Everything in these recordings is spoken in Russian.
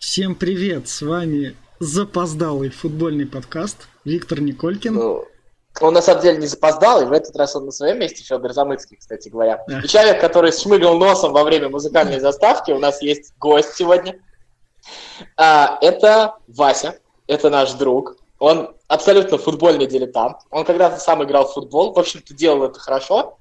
Всем привет, с вами запоздалый футбольный подкаст Виктор Николькин. Ну, он на самом деле не запоздал, и в этот раз он на своем месте, Федор Замыцкий, кстати говоря. И человек, который шмыгал носом во время музыкальной заставки, у нас есть гость сегодня. А, это Вася, это наш друг. Он абсолютно футбольный дилетант. Он когда-то сам играл в футбол, в общем-то делал это хорошо.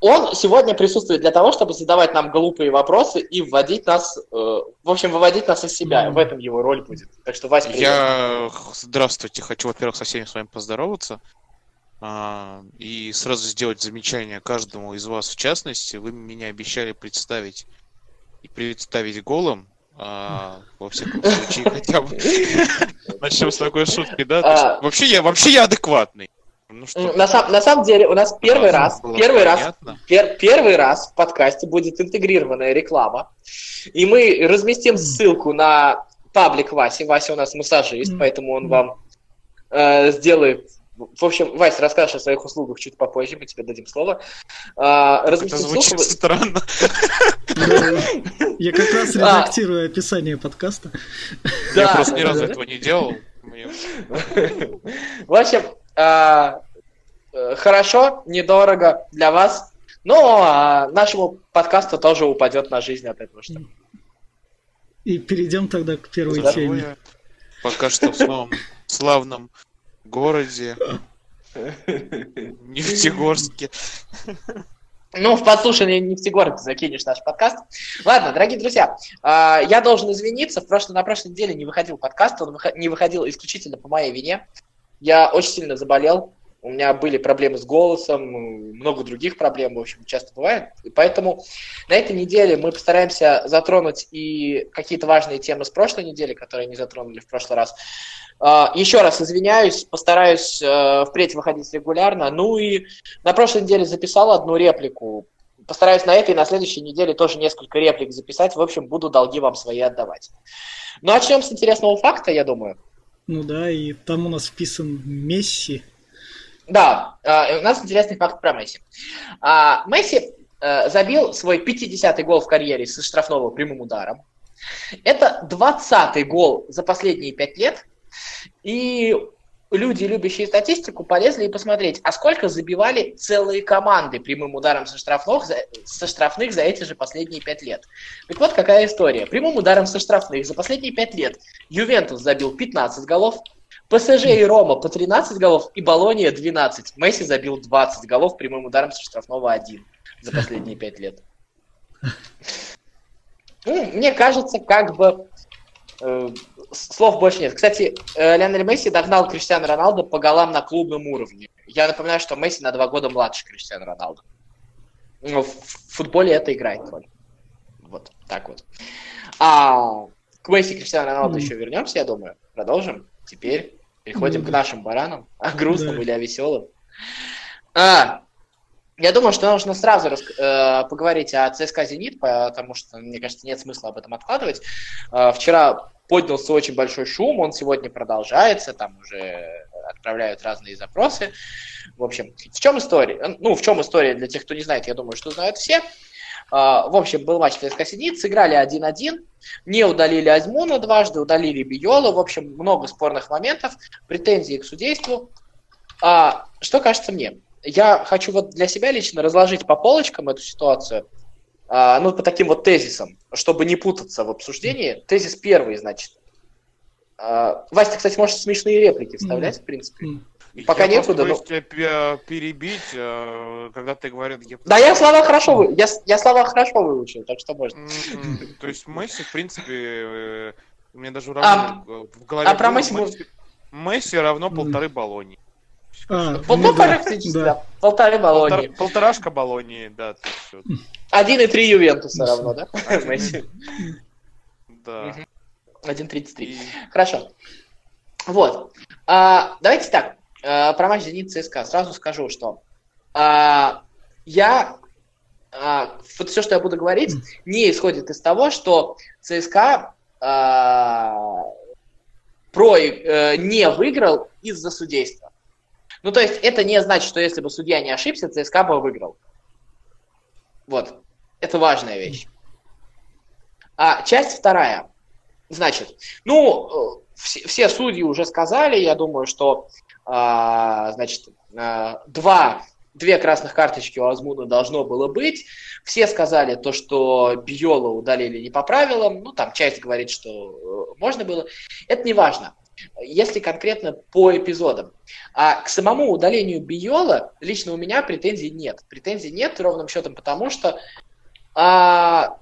Он сегодня присутствует для того, чтобы задавать нам глупые вопросы и вводить нас, э, в общем, выводить нас из себя. В этом его роль будет. Так что, Вася, привет. Я, здравствуйте, хочу, во-первых, со всеми с вами поздороваться. А, и сразу сделать замечание каждому из вас в частности. Вы меня обещали представить и представить голым. А, во всяком случае, хотя бы начнем с такой шутки, да? А. Вообще я вообще я адекватный. Ну, что? На, сам, на самом деле у нас первый раз, первый раз, пер, первый раз в подкасте будет интегрированная реклама, и мы разместим ссылку на паблик Васи. Вася у нас массажист, mm-hmm. поэтому он вам э, сделает в общем, Вася, расскажешь о своих услугах чуть попозже, мы тебе дадим слово. А, Это звучит ссылку... странно. Я как раз а. редактирую описание подкаста. Я просто ни разу этого не делал. В общем, а, э, хорошо, недорого для вас, но а, нашему подкасту тоже упадет на жизнь от этого. Что... И перейдем тогда к первой теме. Пока что в славном, славном городе Нефтегорске. Ну, в подслушанный Нефтегорск закинешь наш подкаст. Ладно, дорогие друзья, а, я должен извиниться. В прошлой, на прошлой неделе не выходил подкаст, он не выходил исключительно по моей вине. Я очень сильно заболел, у меня были проблемы с голосом, много других проблем, в общем, часто бывает. И поэтому на этой неделе мы постараемся затронуть и какие-то важные темы с прошлой недели, которые не затронули в прошлый раз. А, еще раз извиняюсь, постараюсь э, впредь выходить регулярно. Ну и на прошлой неделе записал одну реплику. Постараюсь на этой и на следующей неделе тоже несколько реплик записать. В общем, буду долги вам свои отдавать. Ну, начнем с интересного факта, я думаю. Ну да, и там у нас вписан Месси. Да, э, у нас интересный факт про Месси. А, Месси э, забил свой 50-й гол в карьере со штрафного прямым ударом. Это 20-й гол за последние 5 лет. И люди, любящие статистику, полезли и посмотреть, а сколько забивали целые команды прямым ударом со штрафных, со штрафных за эти же последние пять лет. Так вот, какая история. Прямым ударом со штрафных за последние пять лет Ювентус забил 15 голов, ПСЖ и Рома по 13 голов, и Болония 12. Месси забил 20 голов прямым ударом со штрафного 1 за последние пять лет. Ну, мне кажется, как бы э, слов больше нет. Кстати, э, Леонель Месси догнал Криштиану Роналду по голам на клубном уровне. Я напоминаю, что Месси на два года младше Криштиану Роналду. Ну, в футболе это играет роль. Вот, так вот. А к Месси и Криштиану Роналду mm. еще вернемся, я думаю. Продолжим. Теперь переходим mm. к нашим баранам. О грустном yeah. или о веселом. А, я думаю, что нужно сразу рас... э, поговорить о ЦСКА «Зенит», потому что, мне кажется, нет смысла об этом откладывать. Э, вчера поднялся очень большой шум, он сегодня продолжается, там уже отправляют разные запросы. В общем, в чем история? Ну, в чем история для тех, кто не знает, я думаю, что знают все. А, в общем, был матч ЦСКА Синит, сыграли 1-1, не удалили Азмуна дважды, удалили Биола, в общем, много спорных моментов, претензии к судейству. А, что кажется мне? Я хочу вот для себя лично разложить по полочкам эту ситуацию – а, ну, по таким вот тезисам, чтобы не путаться в обсуждении. Тезис первый, значит. А, Вася, кстати, можешь смешные реплики вставлять, mm. в принципе. Mm. Пока я некуда. Я но... тебя перебить, э, когда ты говорил... Я... Да, я слова хорошо, вы... я, я слова хорошо выучил, так что можно. То есть Месси, в принципе, э, у меня даже равно а, в голове... А про Месси... Месси равно полторы баллонии. А, ну, ну практически, да. да. Полторы Болонии. Полтора, полторашка Болонии, да. Один и три Ювентуса равно, да? Да. 1.33. Хорошо. Вот. А, давайте так. А, про матч Зенит ЦСКА. Сразу скажу, что а, я а, вот все, что я буду говорить, не исходит из того, что ЦСКА а, про, э, не выиграл из-за судейства. Ну, то есть это не значит, что если бы судья не ошибся, ЦСКА бы выиграл. Вот. Это важная вещь. А часть вторая. Значит, ну, э, все, все судьи уже сказали, я думаю, что, а, значит, а, два, две красных карточки у Азмуна должно было быть. Все сказали то, что Биола удалили не по правилам. Ну, там часть говорит, что э, можно было. Это не важно если конкретно по эпизодам. А к самому удалению Биола лично у меня претензий нет. Претензий нет ровным счетом потому, что а,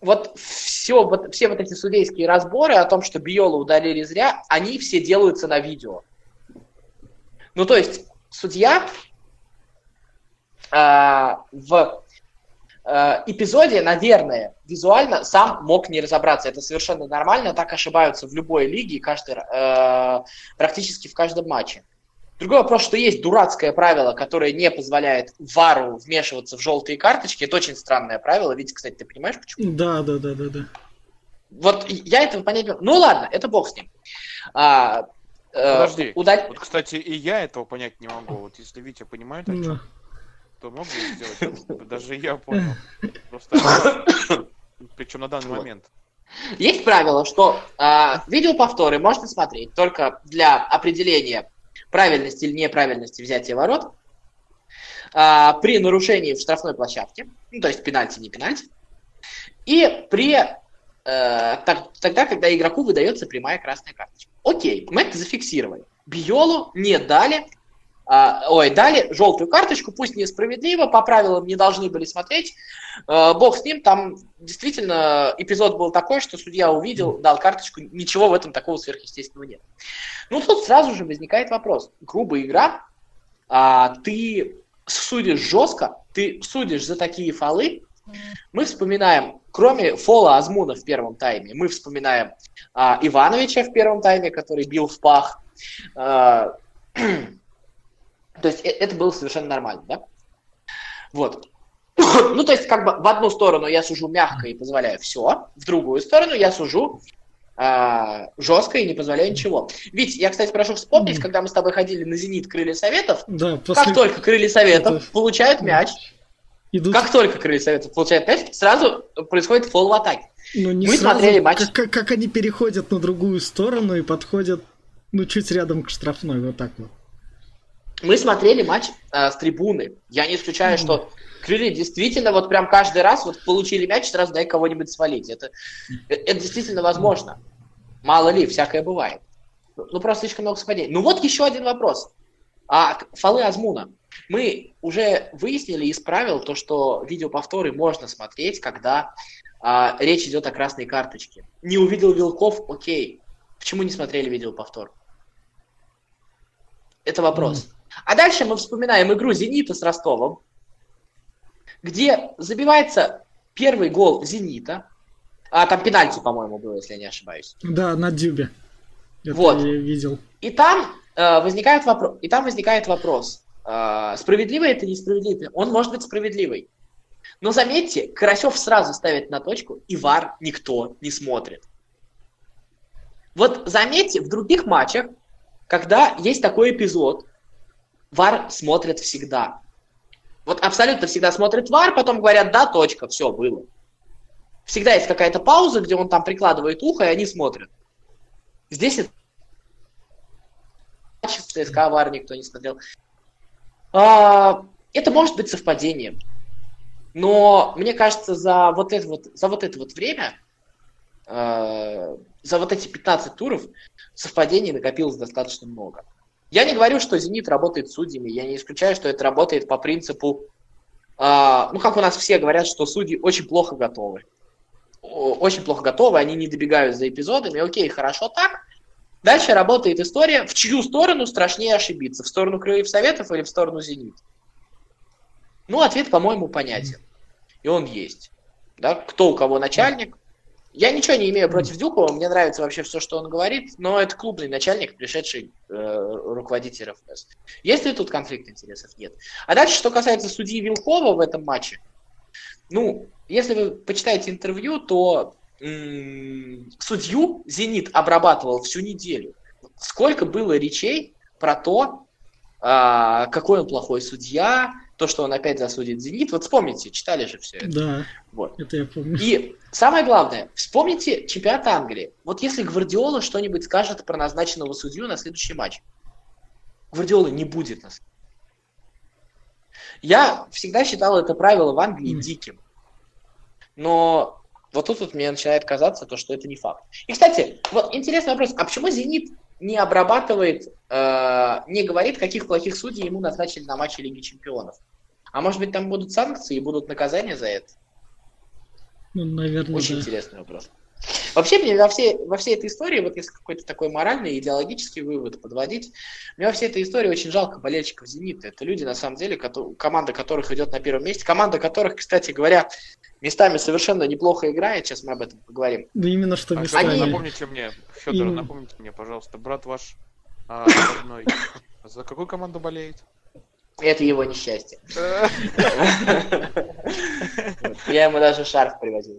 вот все, вот все вот эти судейские разборы о том, что Биола удалили зря, они все делаются на видео. Ну, то есть судья а, в Э, эпизоде, наверное, визуально сам мог не разобраться. Это совершенно нормально, так ошибаются в любой лиге, каждый, э, практически в каждом матче. Другой вопрос, что есть дурацкое правило, которое не позволяет ВАРу вмешиваться в желтые карточки. Это очень странное правило. Витя, кстати, ты понимаешь, почему? Да, да, да, да, да. Вот я этого понять не Ну ладно, это бог с ним. А, э, Подожди. Удаль... Вот, кстати, и я этого понять не могу. Вот если Витя понимает, о чем кто мог бы сделать, даже я понял. Просто, причем на данный момент. Есть правило, что э, видеоповторы можно смотреть только для определения правильности или неправильности взятия ворот э, при нарушении в штрафной площадке, ну, то есть пенальти, не пенальти, и при э, так, тогда, когда игроку выдается прямая красная карточка. Окей, мы это зафиксировали. Биолу не дали а, ой, дали желтую карточку, пусть несправедливо, по правилам не должны были смотреть. А, бог с ним, там действительно эпизод был такой, что судья увидел, дал карточку, ничего в этом такого сверхъестественного нет. Ну, тут сразу же возникает вопрос. Грубая игра, а, ты судишь жестко, ты судишь за такие фолы. Мы вспоминаем, кроме фола Азмуна в первом тайме, мы вспоминаем а, Ивановича в первом тайме, который бил в пах. А, то есть э, это было совершенно нормально, да? Вот. Ну, то есть, как бы в одну сторону я сужу мягко и позволяю все, в другую сторону я сужу э, жестко и не позволяю ничего. Ведь я, кстати, прошу вспомнить, когда мы с тобой ходили на «Зенит» крылья Советов, да, после... как только крылья Советов это... получают мяч, Идут... как только крылья Советов получают мяч, сразу происходит фол в атаке. Ну, не мы сразу, смотрели матч... Как, как, как они переходят на другую сторону и подходят, ну, чуть рядом к штрафной, вот так вот. Мы смотрели матч э, с трибуны. Я не исключаю, mm-hmm. что крылья действительно вот прям каждый раз вот получили мяч, сразу дай кого-нибудь свалить. Это, это действительно возможно. Мало ли, всякое бывает. Ну, просто слишком много совпадений. Ну, вот еще один вопрос. А фолы Азмуна. Мы уже выяснили из правил то, что видеоповторы можно смотреть, когда а, речь идет о красной карточке. Не увидел Вилков, окей. Почему не смотрели видеоповтор? Это вопрос. Mm. А дальше мы вспоминаем игру «Зенита» с Ростовом, где забивается первый гол «Зенита». А там пенальти, по-моему, было, если я не ошибаюсь. Да, на Дюбе. Это вот. Я видел. И там э, возникает вопрос. И там возникает вопрос. Э, справедливо это несправедливо? Он может быть справедливый. Но заметьте, Карасев сразу ставит на точку, и вар никто не смотрит. Вот заметьте, в других матчах, когда есть такой эпизод, ВАР смотрят всегда. Вот абсолютно всегда смотрят ВАР, потом говорят, да, точка, все, было. Всегда есть какая-то пауза, где он там прикладывает ухо, и они смотрят. Здесь это ЦСКА ВАР никто не смотрел. А, это может быть совпадением. Но мне кажется, за вот это вот, за вот это вот время, э, за вот эти 15 туров совпадений накопилось достаточно много. Я не говорю, что «Зенит» работает судьями, я не исключаю, что это работает по принципу, э, ну, как у нас все говорят, что судьи очень плохо готовы. Очень плохо готовы, они не добегают за эпизодами, окей, хорошо так. Дальше работает история, в чью сторону страшнее ошибиться, в сторону Крыльев Советов или в сторону «Зенит». Ну, ответ, по-моему, понятен. И он есть. Да? Кто у кого начальник, я ничего не имею против Дюкова, мне нравится вообще все, что он говорит, но это клубный начальник, пришедший э, руководитель РФС. Есть ли тут конфликт интересов? Нет. А дальше, что касается судьи Вилкова в этом матче, ну, если вы почитаете интервью, то судью «Зенит» обрабатывал всю неделю. Сколько было речей про то, а, какой он плохой судья, то, что он опять засудит «Зенит». Вот вспомните, читали же все это. Да, Вот. это я помню. И самое главное, вспомните чемпионат Англии. Вот если Гвардиола что-нибудь скажет про назначенного судью на следующий матч. Гвардиолы не будет нас. Я всегда считал это правило в Англии Мгм. диким. Но вот тут вот мне начинает казаться, то, что это не факт. И, кстати, вот интересный вопрос. А почему «Зенит» не обрабатывает, э, не говорит, каких плохих судей ему назначили на матче Лиги Чемпионов? А может быть, там будут санкции и будут наказания за это? Ну, наверное, Очень да. интересный вопрос. Вообще, мне во всей, во всей этой истории, вот если какой-то такой моральный, идеологический вывод подводить, мне во всей этой истории очень жалко болельщиков «Зенита». Это люди, на самом деле, кото- команда которых идет на первом месте. Команда которых, кстати говоря, местами совершенно неплохо играет. Сейчас мы об этом поговорим. Ну, именно что А, местами. Они- Напомните мне, Федор, Им- напомните мне, пожалуйста, брат ваш а, родной, за какую команду болеет? Это его несчастье. Я ему даже шарф привозил.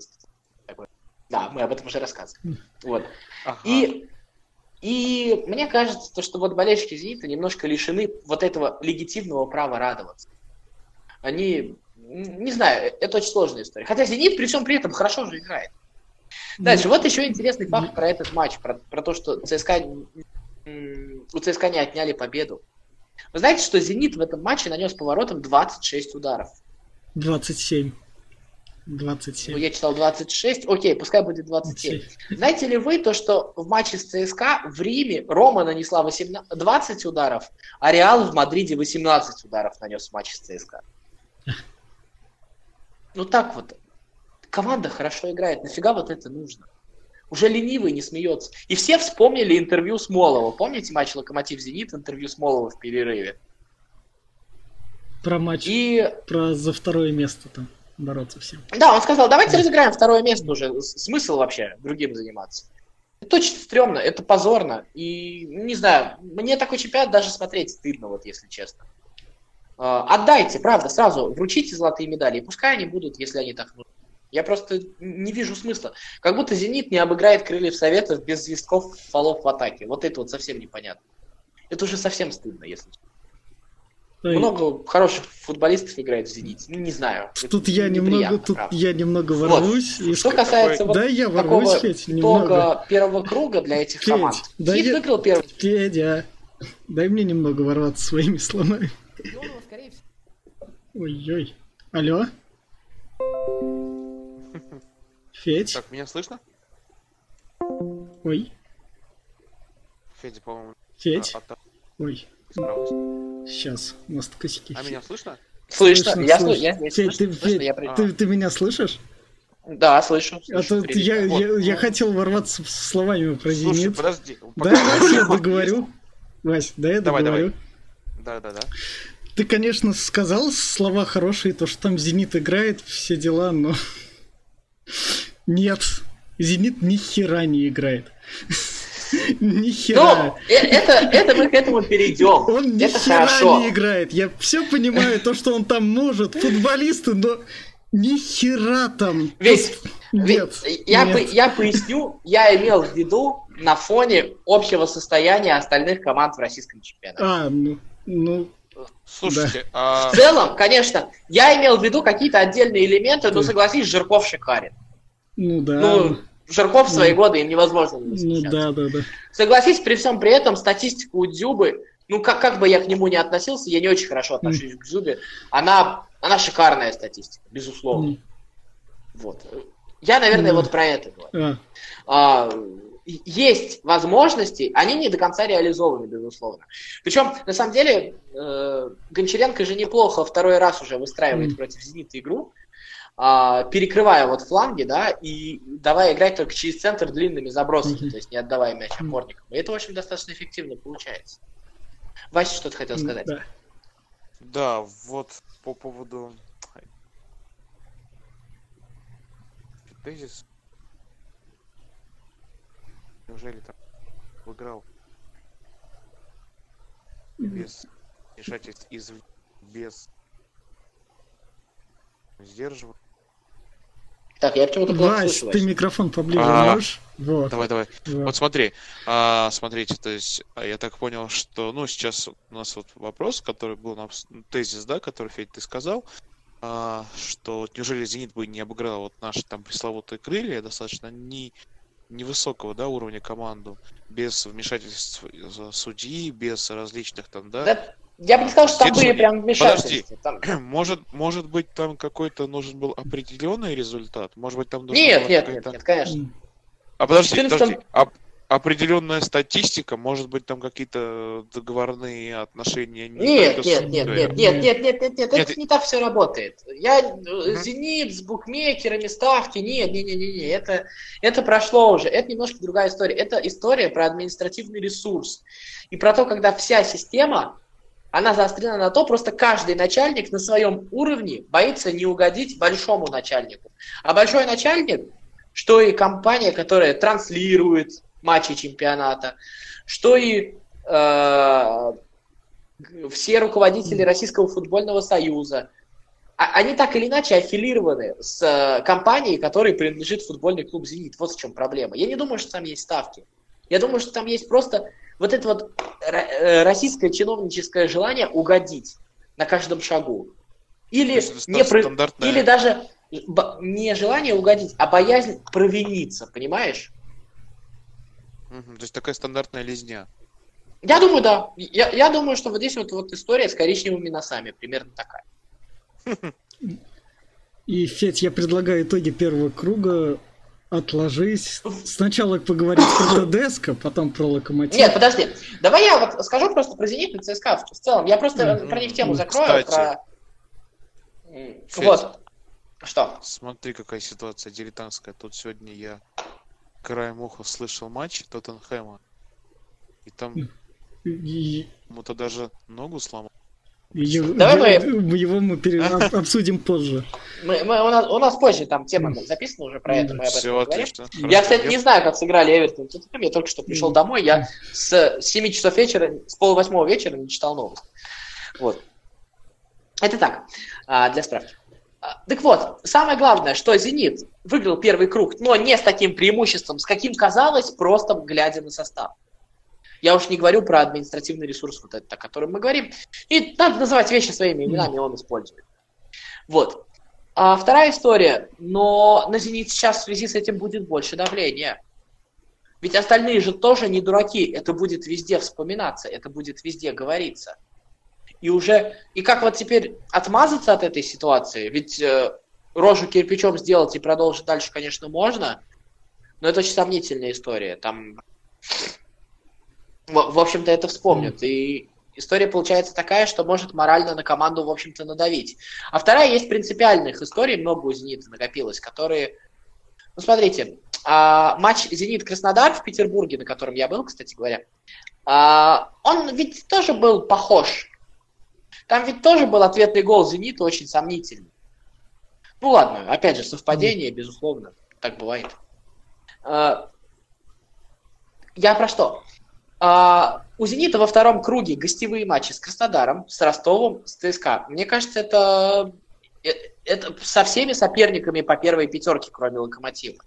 Да, мы об этом уже рассказывали. Вот. И, и мне кажется, то, что вот болельщики «Зенита» немножко лишены вот этого легитимного права радоваться. Они, не знаю, это очень сложная история. Хотя «Зенит» при всем при этом хорошо же играет. Дальше, вот еще интересный факт про этот матч, про, про то, что ЦСКА, у ЦСКА не отняли победу. Вы знаете, что «Зенит» в этом матче нанес поворотом 26 ударов? 27. Ну, 27. я читал 26, окей, пускай будет 27. Знаете ли вы то, что в матче с ЦСКА в Риме Рома нанесла 18, 20 ударов, а Реал в Мадриде 18 ударов нанес в матче с ЦСКА? Ну так вот. Команда хорошо играет. Нафига вот это нужно? Уже ленивый не смеется. И все вспомнили интервью с Молова. Помните матч Локомотив-Зенит, интервью с Молова в перерыве? Про матч, И про за второе место там бороться всем. Да, он сказал, давайте разыграем второе место уже. Смысл вообще другим заниматься? Это очень стрёмно, это позорно. И, не знаю, мне такой чемпионат даже смотреть стыдно, вот если честно. А, Отдайте, правда, сразу вручите золотые медали, и пускай они будут, если они так нужны. Я просто не вижу смысла. Как будто «Зенит» не обыграет крыльев Советов без свистков фолов в атаке. Вот это вот совсем непонятно. Это уже совсем стыдно, если честно. Ой, Много хороших футболистов играет в «Зените». Ну, не знаю. Тут я немного, тут правда. я немного Вот. ворвусь. и Что касается вот Да, я такого ворвусь, Федь, немного. первого круга для этих Федь, команд. да Зенит я- выиграл первый. Федя, дай мне немного ворваться своими словами. всего. Ой-ой. Алло? Федь? Так, меня слышно? Ой, Федя, по-моему, Федь? а- а- Ой, сейчас, у нас косяки. А меня слышно? Слышно, я слышу, слышно. я здесь Федь, слышно, ты, слышно, Федь, я ты, ты меня слышишь? Да, слышу. А слышу, то прилично. я, Вот. я, я хотел ворваться с словами про Слушай, Зенит. подожди. Да, я договорю. Вась, да, я Давай, договорю. давай. Да, да, да. Ты, конечно, сказал слова хорошие, то, что там Зенит играет, все дела, но... Нет, Зенит ни хера не играет. Ни хера. Ну, э- это, это мы к этому перейдем. Он ни это хера хорошо. не играет. Я все понимаю, то, что он там может, футболисты, но ни хера там. Ведь, Нет, ведь я, нет. по- я поясню, я имел в виду на фоне общего состояния остальных команд в российском чемпионате. А, ну, ну, Слушайте, а, В целом, конечно, я имел в виду какие-то отдельные элементы, но Да. согласись, Жирков шикарен. ну да. Ну, Жирков в свои годы им невозможно не ну да, да, да. Согласись, при всем при этом статистика у Дзюбы, ну как, как бы я к нему не относился, я не очень хорошо отношусь к Дзюбе, она, она шикарная статистика, безусловно. Вот. Я, наверное, вот про это говорю. а, А, есть возможности, они не до конца реализованы, безусловно. Причем, на самом деле, э, Гончаренко же неплохо второй раз уже выстраивает Мгм. против «Зенита» игру, а, перекрывая вот фланги, да, и давая играть только через центр длинными забросами, Мгм. то есть не отдавая мяч опорникам. И это, в общем, достаточно эффективно получается. Вася что-то хотел сказать. да. да, вот по поводу... Тезис. Неужели там выиграл без вмешательств из без сдерживания? Так, я почему-то плохо Вась, слышу. ты Вась. микрофон поближе А. можешь? Вот. Давай, давай. вот. Вот смотри, а, смотрите, то есть а, я так понял, что, ну, сейчас у нас вот вопрос, который был на обс- тезис, да, который, Федь, ты сказал, а, что неужели Зенит бы не обыграл вот наши там пресловутые крылья, достаточно не, невысокого, да, уровня команду, без вмешательств э, судьи, без различных там, да, Да, я бы не сказал, что там Здесь были прям вмешательства. Там- может, может быть, там какой-то нужен был определенный результат, может быть, там нужна Нет, нет, нет, нет, конечно. А подожди, 14 подожди. А- определенная статистика, может быть, там какие-то договорные отношения не Нет, только с нет, нет, нет, нет, нет, нет, нет, нет, Нет, это не так все работает. Я Мгм. Зенит с букмекерами, ставки, нет, нет, нет, нет, нет, это, это прошло уже, это немножко другая история. Это история про административный ресурс и про то, когда вся система, она заострена на то, просто каждый начальник на своем уровне боится не угодить большому начальнику. А большой начальник, что и компания, которая транслирует матчи чемпионата, что и э, все руководители Российского футбольного союза, а- они так или иначе аффилированы с э, компанией, которой принадлежит футбольный клуб «Зенит». Вот в чем проблема. Я не думаю, что там есть ставки. Я думаю, что там есть просто вот это вот э, российское чиновническое желание угодить на каждом шагу. Или, не про- или даже не желание угодить, а боязнь провиниться, понимаешь? Мгм, То есть такая стандартная лизня. Я думаю, да. Я, я думаю, что вот здесь вот, вот история с коричневыми носами примерно такая. И, Федь, я предлагаю итоги первого круга отложись. Сначала поговорить про ТДСК, потом про Локомотив. Нет, подожди. Давай я вот скажу просто про Зенит и ЦСКА в целом. Я просто Мгм. про них тему закрою. Кстати. Про... Федь. Вот. Что? Смотри, какая ситуация дилетантская. Тут сегодня я краем уха слышал матч Тоттенхэма. И там И- ему-то даже ногу сломал. его- Давай его- Его мы пере- об- обсудим позже. Мы, мы- у, нас, у нас позже там тема записана уже про это, мы об этом Все отлично. Я, кстати, не знаю, как сыграли Эвертон. Я только что пришел домой, я с 7 часов вечера, с полвосьмого вечера не читал новости. Вот. Это так, а, для справки. А, Так вот, самое главное, что «Зенит» выиграл первый круг, но не с таким преимуществом, с каким казалось, просто глядя на состав. Я уж не говорю про административный ресурс, вот этот, о котором мы говорим. И надо называть вещи своими именами, он использует. Вот. А вторая история, но на «Зенит» сейчас в связи с этим будет больше давления. Ведь остальные же тоже не дураки, это будет везде вспоминаться, это будет везде говориться. И уже, и как вот теперь отмазаться от этой ситуации, ведь э, рожу кирпичом сделать и продолжить дальше, конечно, можно, но это очень сомнительная история. Там, в, в общем-то, это вспомнят. И история получается такая, что может морально на команду, в общем-то, надавить. А вторая есть принципиальных историй, много у «Зенита» накопилось, которые... Ну, смотрите, а, матч «Зенит-Краснодар» в Петербурге, на котором я был, кстати говоря, а, он ведь тоже был похож. Там ведь тоже был ответный гол «Зенита» очень сомнительный. Ну ладно, опять же, совпадение, безусловно, так бывает. А, Я про что? А, У «Зенита» во втором круге гостевые матчи с Краснодаром, с Ростовом, с ЦСКА. Мне кажется, это, э, это со всеми соперниками по первой пятерке, кроме «Локомотива».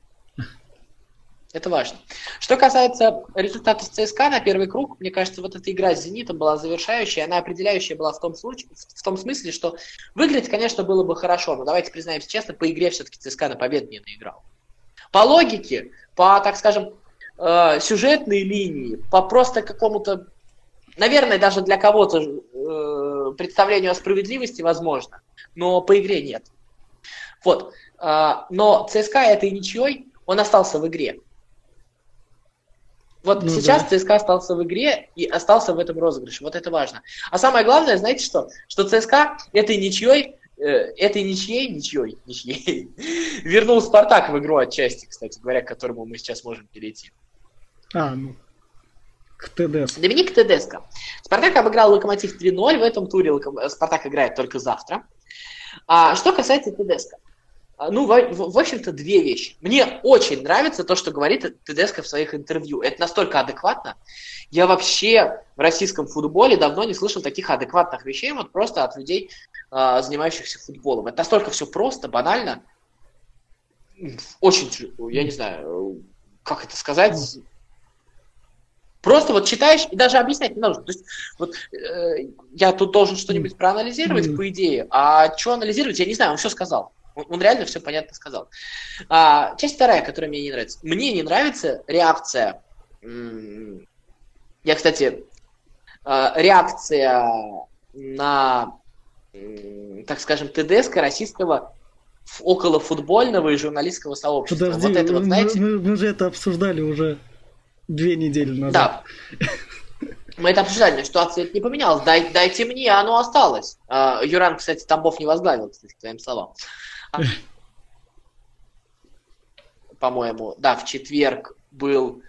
Это важно. Что касается результатов ЦСКА на первый круг, мне кажется, вот эта игра с «Зенитом» была завершающая, она определяющая была в том, случае, в том смысле, что выиграть, конечно, было бы хорошо, но давайте признаемся честно, по игре все-таки ЦСКА на победу не наиграл. По логике, по, так скажем, э, сюжетной линии, по просто какому-то, наверное, даже для кого-то э, представлению о справедливости возможно, но по игре нет. Вот. Э, но ЦСКА этой ничьей, он остался в игре. Вот Ну сейчас да. ЦСКА остался в игре и остался в этом розыгрыше. Вот это важно. А самое главное, знаете что? Что ЦСКА этой ничьей, э, этой ничьей, ничьей, ничьей, вернул Спартак в игру отчасти, кстати говоря, к которому мы сейчас можем перейти. А, ну, к ТДС. Доминик Тедеско. Спартак обыграл Локомотив 3-0. В этом туре Локом- Спартак играет только завтра. А, что касается Тедеско. А, Ну, в, в- общем-то, две вещи. Мне очень нравится то, что говорит Тедеско в своих интервью. Это настолько адекватно. Я вообще в российском футболе давно не слышал таких адекватных вещей, вот просто от людей, а, занимающихся футболом. Это настолько все просто, банально. очень, я не знаю, как это сказать, Просто вот читаешь и даже объяснять не нужно. То есть вот э, я тут должен что-нибудь проанализировать, mm. по идее, а что анализировать, я не знаю, он все сказал. Он, он реально все понятно сказал. А, часть вторая, которая мне не нравится. Мне не нравится реакция. Я, кстати, э, реакция на, так скажем, ТДСК российского около футбольного и журналистского сообщества. Подожди, вот это вот, знаете... мы, мы же это обсуждали уже две недели назад. Да. Мы это обсуждали, ситуация не поменялась. Дай, дайте мне, оно осталось. А, Юран, кстати, Тамбов не возглавил, кстати, к твоим словам. А, по-моему, да, в четверг был...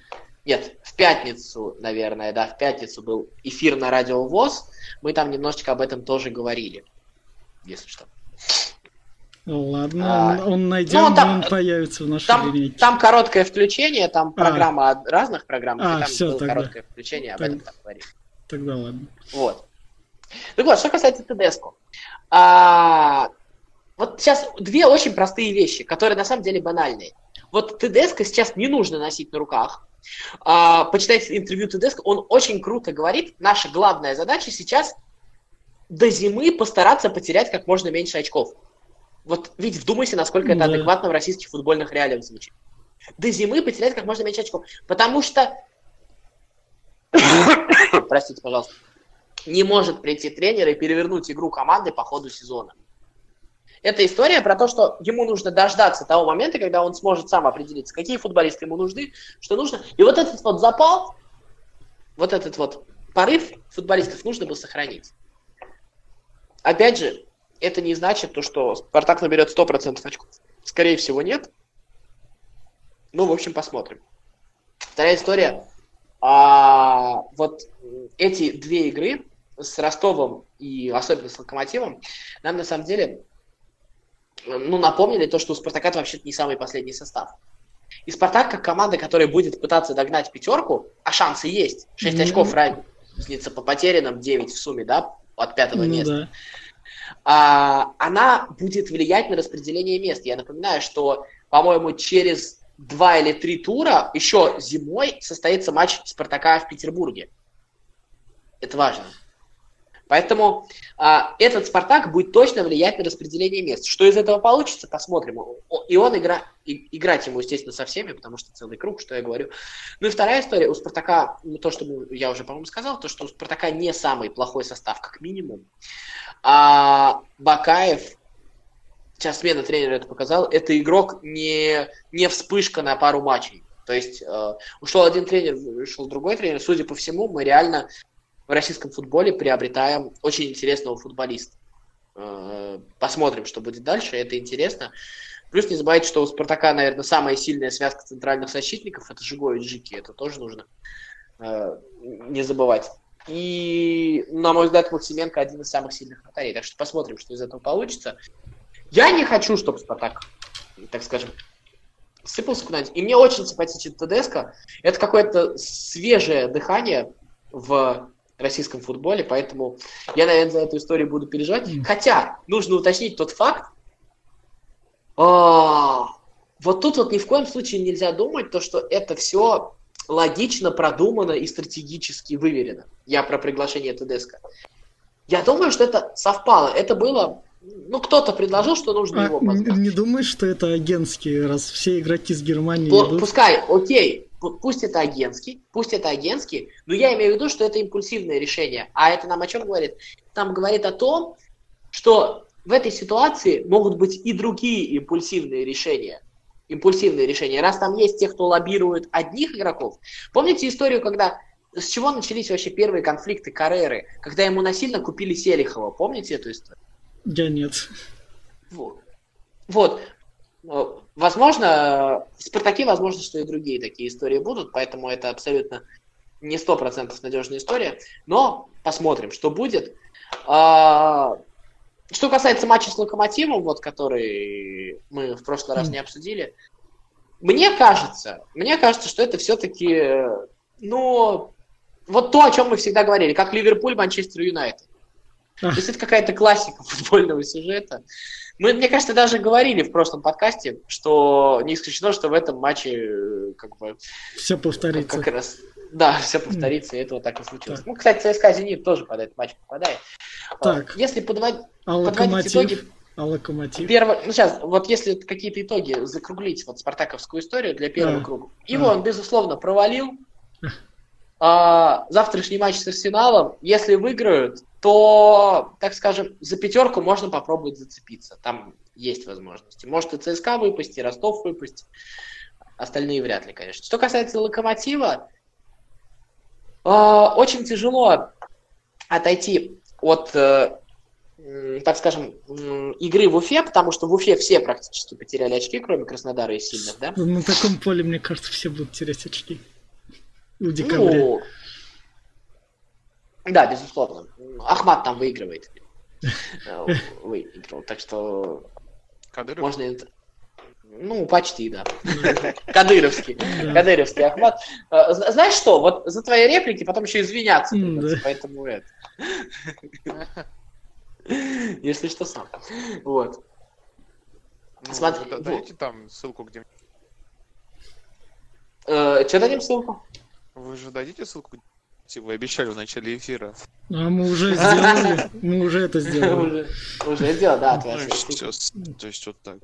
Нет, в пятницу, наверное, да, в пятницу был эфир на Радио ВОЗ. Мы там немножечко об этом тоже говорили, если что. Ладно, а, он найдет, ну, там, он появится в нашей там, линейке. Там короткое включение, там а. программа а. разных программ, а, там все, было тогда. короткое включение, об так, этом так говорили. Тогда ладно. Вот. Так вот, что касается ТДСК. А, вот сейчас две очень простые вещи, которые на самом деле банальные. Вот ТДСК сейчас не нужно носить на руках. А, почитайте интервью ТДСК, он очень круто говорит. Наша главная задача сейчас до зимы постараться потерять как можно меньше очков. Вот ведь вдумайся, насколько это адекватно в российских футбольных реалиях звучит. До зимы потерять как можно меньше очков. Потому что, простите, пожалуйста, не может прийти тренер и перевернуть игру команды по ходу сезона. Это история про то, что ему нужно дождаться того момента, когда он сможет сам определиться, какие футболисты ему нужны, что нужно. И вот этот вот запал, вот этот вот порыв футболистов нужно было сохранить. Опять же, это не значит то, что Спартак наберет 100% очков. Скорее всего, нет. Ну, в общем, посмотрим. Вторая история. А, вот эти две игры с Ростовом и особенно с Локомотивом нам на самом деле ну, напомнили то, что у Спартака вообще-то не самый последний состав. И Спартак, как команда, которая будет пытаться догнать пятерку, а шансы есть. 6 mm-hmm. очков разница по потерянным, 9 в сумме, да, от пятого mm-hmm. места. Да а, она будет влиять на распределение мест. Я напоминаю, что, по-моему, через два или три тура еще зимой состоится матч Спартака в Петербурге. Это важно. Поэтому а, этот Спартак будет точно влиять на распределение мест. Что из этого получится, посмотрим. И он игра, и, играть ему, естественно, со всеми, потому что целый круг, что я говорю. Ну и вторая история. У Спартака, ну, то, что я уже, по-моему, сказал, то, что у Спартака не самый плохой состав, как минимум. А Бакаев, сейчас смена тренера это показал, это игрок не, не вспышка на пару матчей. То есть э, ушел один тренер, вышел другой тренер. Судя по всему, мы реально в российском футболе приобретаем очень интересного футболиста. Э, посмотрим, что будет дальше, это интересно. Плюс не забывайте, что у Спартака, наверное, самая сильная связка центральных защитников это Жиго и Джики. Это тоже нужно э, не забывать. И, на мой взгляд, Максименко один из самых сильных вратарей. Так что посмотрим, что из этого получится. Я не хочу, чтобы Спартак, так скажем, сыпался куда-нибудь. И мне очень симпатичен ТДСК. Это какое-то свежее дыхание в российском футболе, поэтому я, наверное, за эту историю буду переживать. Хотя, нужно уточнить тот факт, а, вот тут вот ни в коем случае нельзя думать, то, что это все логично продумано и стратегически выверено. Я про приглашение Тедеско. Я думаю, что это совпало. Это было ну, кто-то предложил, что нужно а, его позвать. Не думаешь, что это агентский, раз все игроки с Германии П- идут? Пускай, окей, пусть это агентский, пусть это агентский, но я имею в виду, что это импульсивное решение. А это нам о чем говорит? Там говорит о том, что в этой ситуации могут быть и другие импульсивные решения импульсивные решения. Раз там есть те, кто лоббирует одних игроков. Помните историю, когда с чего начались вообще первые конфликты Карреры, когда ему насильно купили Селихова? Помните эту историю? Я нет. Вот. вот. Возможно, в Спартаке, возможно, что и другие такие истории будут, поэтому это абсолютно не сто процентов надежная история. Но посмотрим, что будет. А, что касается матча с Локомотивом, вот который мы в прошлый раз не обсудили, мне кажется, мне кажется, что это все-таки, ну, вот то, о чем мы всегда говорили, как Ливерпуль, Манчестер Юнайтед. То есть это какая-то классика футбольного сюжета. Мы, мне кажется, даже говорили в прошлом подкасте, что не исключено, что в этом матче э, как бы... Все повторится. Как раз, да, все повторится, и этого так и случилось. Так. Ну, кстати, ЦСКА «Зенит» тоже под этот матч попадает. Так. Если подводить, а подводить итоги... А локомотив? Первое, ну сейчас, вот если какие-то итоги закруглить, вот спартаковскую историю для первого а, круга. Его а. он, безусловно, провалил. А, завтрашний матч с Арсеналом, если выиграют, то, так скажем, за пятерку можно попробовать зацепиться. Там есть возможности. Может и ЦСКА выпасть, и Ростов выпасть. Остальные вряд ли, конечно. Что касается Локомотива, э, очень тяжело отойти от, э, так скажем, игры в Уфе, потому что в Уфе все практически потеряли очки, кроме Краснодара и сильных, да? На таком поле, мне кажется, все будут терять очки. В декабре. Ну, да, безусловно. Ахмат там выигрывает. Э, выиграл. Так что Кадыров? можно ну, почти, да. Кадыровский. Кадыровский Ахмат. Э, знаешь что, вот за твои реплики потом еще извиняться придется, поэтому это. Если что, сам. Вот. Ну, Смотри. Дайте там ссылку, где... Э, Что дадим ссылку? Вы же дадите ссылку? Вы обещали в начале эфира. А мы уже сделали. Мы уже это сделали. Уже сделал, да, твоя То есть вот так.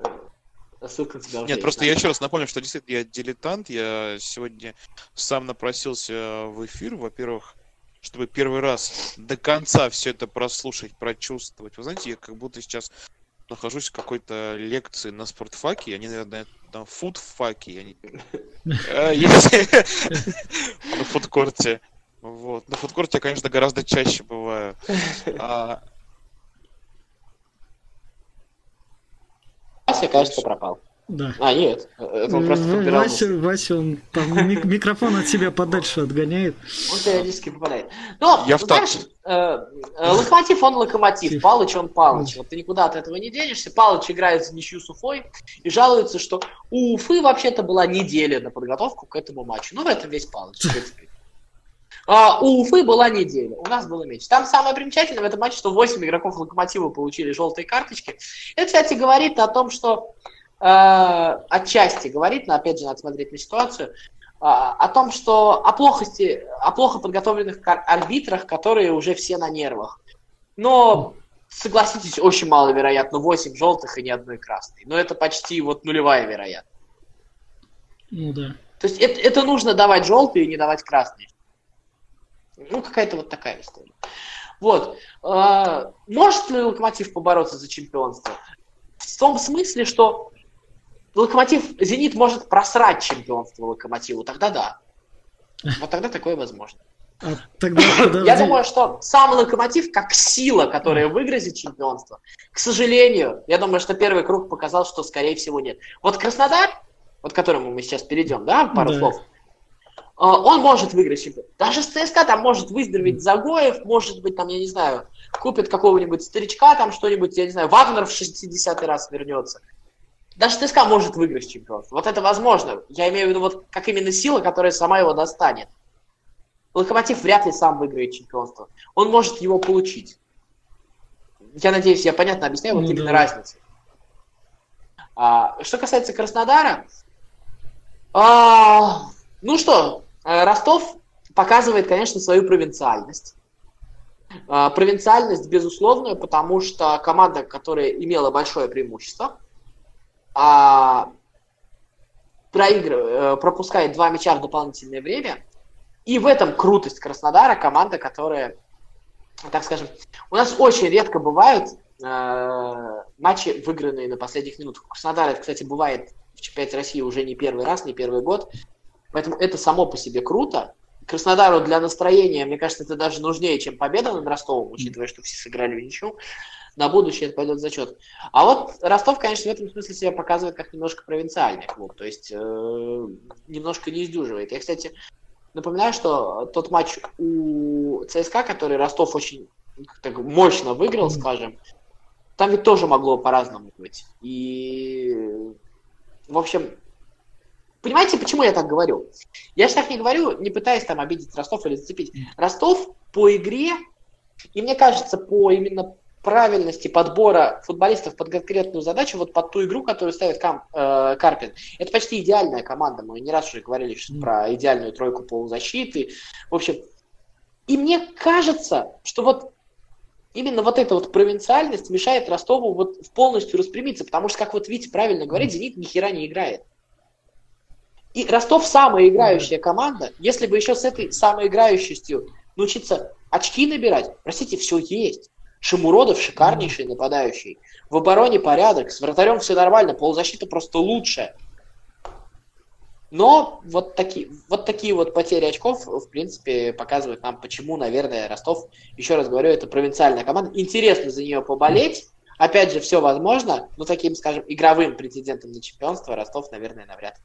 Ссылка тебя Нет, просто я еще раз напомню, что действительно я дилетант. Я сегодня сам напросился в эфир. Во-первых, чтобы первый раз до конца все это прослушать, прочувствовать. Вы знаете, я как будто сейчас нахожусь в какой-то лекции на спортфаке, они, наверное, там фудфаке, я не... Э, на фудкорте. Вот. На фудкорте я, конечно, гораздо чаще бываю. А... Вася, кажется, пропал. Да. А, нет. Это он просто подбирал Вася, Вася, он там микрофон от себя подальше отгоняет. Он периодически попадает. Но, Я знаешь, э, э, локомотив, он локомотив. Палыч, он Палыч. Вот ты никуда от этого не денешься. Палыч играет за ничью с Уфой и жалуется, что у Уфы вообще-то была неделя на подготовку к этому матчу. Ну, в этом весь Палыч, в принципе. А, у Уфы была неделя, у нас было меньше. Там самое примечательное в этом матче, что 8 игроков Локомотива получили желтые карточки. Это, кстати, говорит о том, что э, отчасти говорит, но опять же надо смотреть на ситуацию, э, о том, что о плохости, о плохо подготовленных арбитрах, которые уже все на нервах. Но согласитесь, очень маловероятно 8 желтых и ни одной красной. Но это почти вот нулевая вероятность. Ну да. То есть это, это нужно давать желтые и не давать красные. Ну, какая-то вот такая история. Вот. А, может ли Локомотив побороться за чемпионство? В том смысле, что Локомотив, Зенит может просрать чемпионство Локомотиву, тогда да. Вот тогда такое возможно. А, тогда, Я думаю, что сам Локомотив, как сила, которая выгрузит чемпионство, к сожалению, я думаю, что первый круг показал, что, скорее всего, нет. Вот Краснодар, вот к которому мы сейчас перейдем, да, пару да. слов, он может выиграть чемпионат. Даже с ЦСКА там может выздороветь Загоев, может быть, там, я не знаю, купит какого-нибудь старичка, там что-нибудь, я не знаю, Вагнер в 60-й раз вернется. Даже ЦСКА может выиграть чемпионство. Вот это возможно. Я имею в виду вот как именно сила, которая сама его достанет. Локомотив вряд ли сам выиграет чемпионство. Он может его получить. Я надеюсь, я понятно объясняю, вот ну, именно разницу. А, что касается Краснодара, а, ну что, э, Ростов показывает, конечно, свою провинциальность. Э, провинциальность безусловную, потому что команда, которая имела большое преимущество, а, проигрывает, пропускает два мяча в дополнительное время. И в этом крутость Краснодара, команда, которая, так скажем, у нас очень редко бывают э, матчи, выигранные на последних минутах. Краснодар, это, кстати, бывает в чемпионате России уже не первый раз, не первый год. Поэтому это само по себе круто. Краснодару для настроения, мне кажется, это даже нужнее, чем победа над Ростовом, учитывая, что все сыграли в ничью. На будущее это пойдет зачет. А вот Ростов, конечно, в этом смысле себя показывает как немножко провинциальный клуб, то есть э, немножко не издюживает. Я, кстати, напоминаю, что тот матч у ЦСКА, который Ростов очень так, мощно выиграл, скажем, там ведь тоже могло по-разному быть. И, в общем, Понимаете, почему я так говорю? Я же так не говорю, не пытаясь там обидеть Ростов или зацепить. Ростов по игре И мне кажется, по именно правильности подбора футболистов под конкретную задачу, вот под ту игру, которую ставит Кам, э, Карпин. Это почти идеальная команда. Мы не раз уже говорили что, про идеальную тройку полузащиты. В общем, и мне кажется, что вот именно вот эта вот провинциальность мешает Ростову вот полностью распрямиться, потому что, как вот Витя правильно говорит, Зенит ни хера не играет. И Ростов самая играющая команда. Если бы еще с этой самой играющестью научиться очки набирать, простите, все есть. Шамуродов шикарнейший нападающий. В обороне порядок, с вратарем все нормально, полузащита просто лучше. Но вот такие, вот такие вот потери очков, в принципе, показывают нам, почему, наверное, Ростов, еще раз говорю, это провинциальная команда. Интересно за нее поболеть. Опять же, все возможно, но таким, скажем, игровым претендентом на чемпионство Ростов, наверное, навряд ли,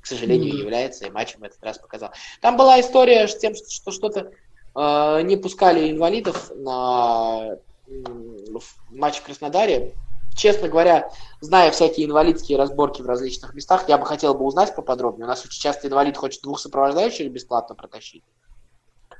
к сожалению, является, и матчем этот раз показал. Там была история с тем, что что-то э, не пускали инвалидов на в матче в Краснодаре. Честно говоря, зная всякие инвалидские разборки в различных местах, я бы хотел бы узнать поподробнее. У нас очень часто инвалид хочет двух сопровождающих бесплатно протащить.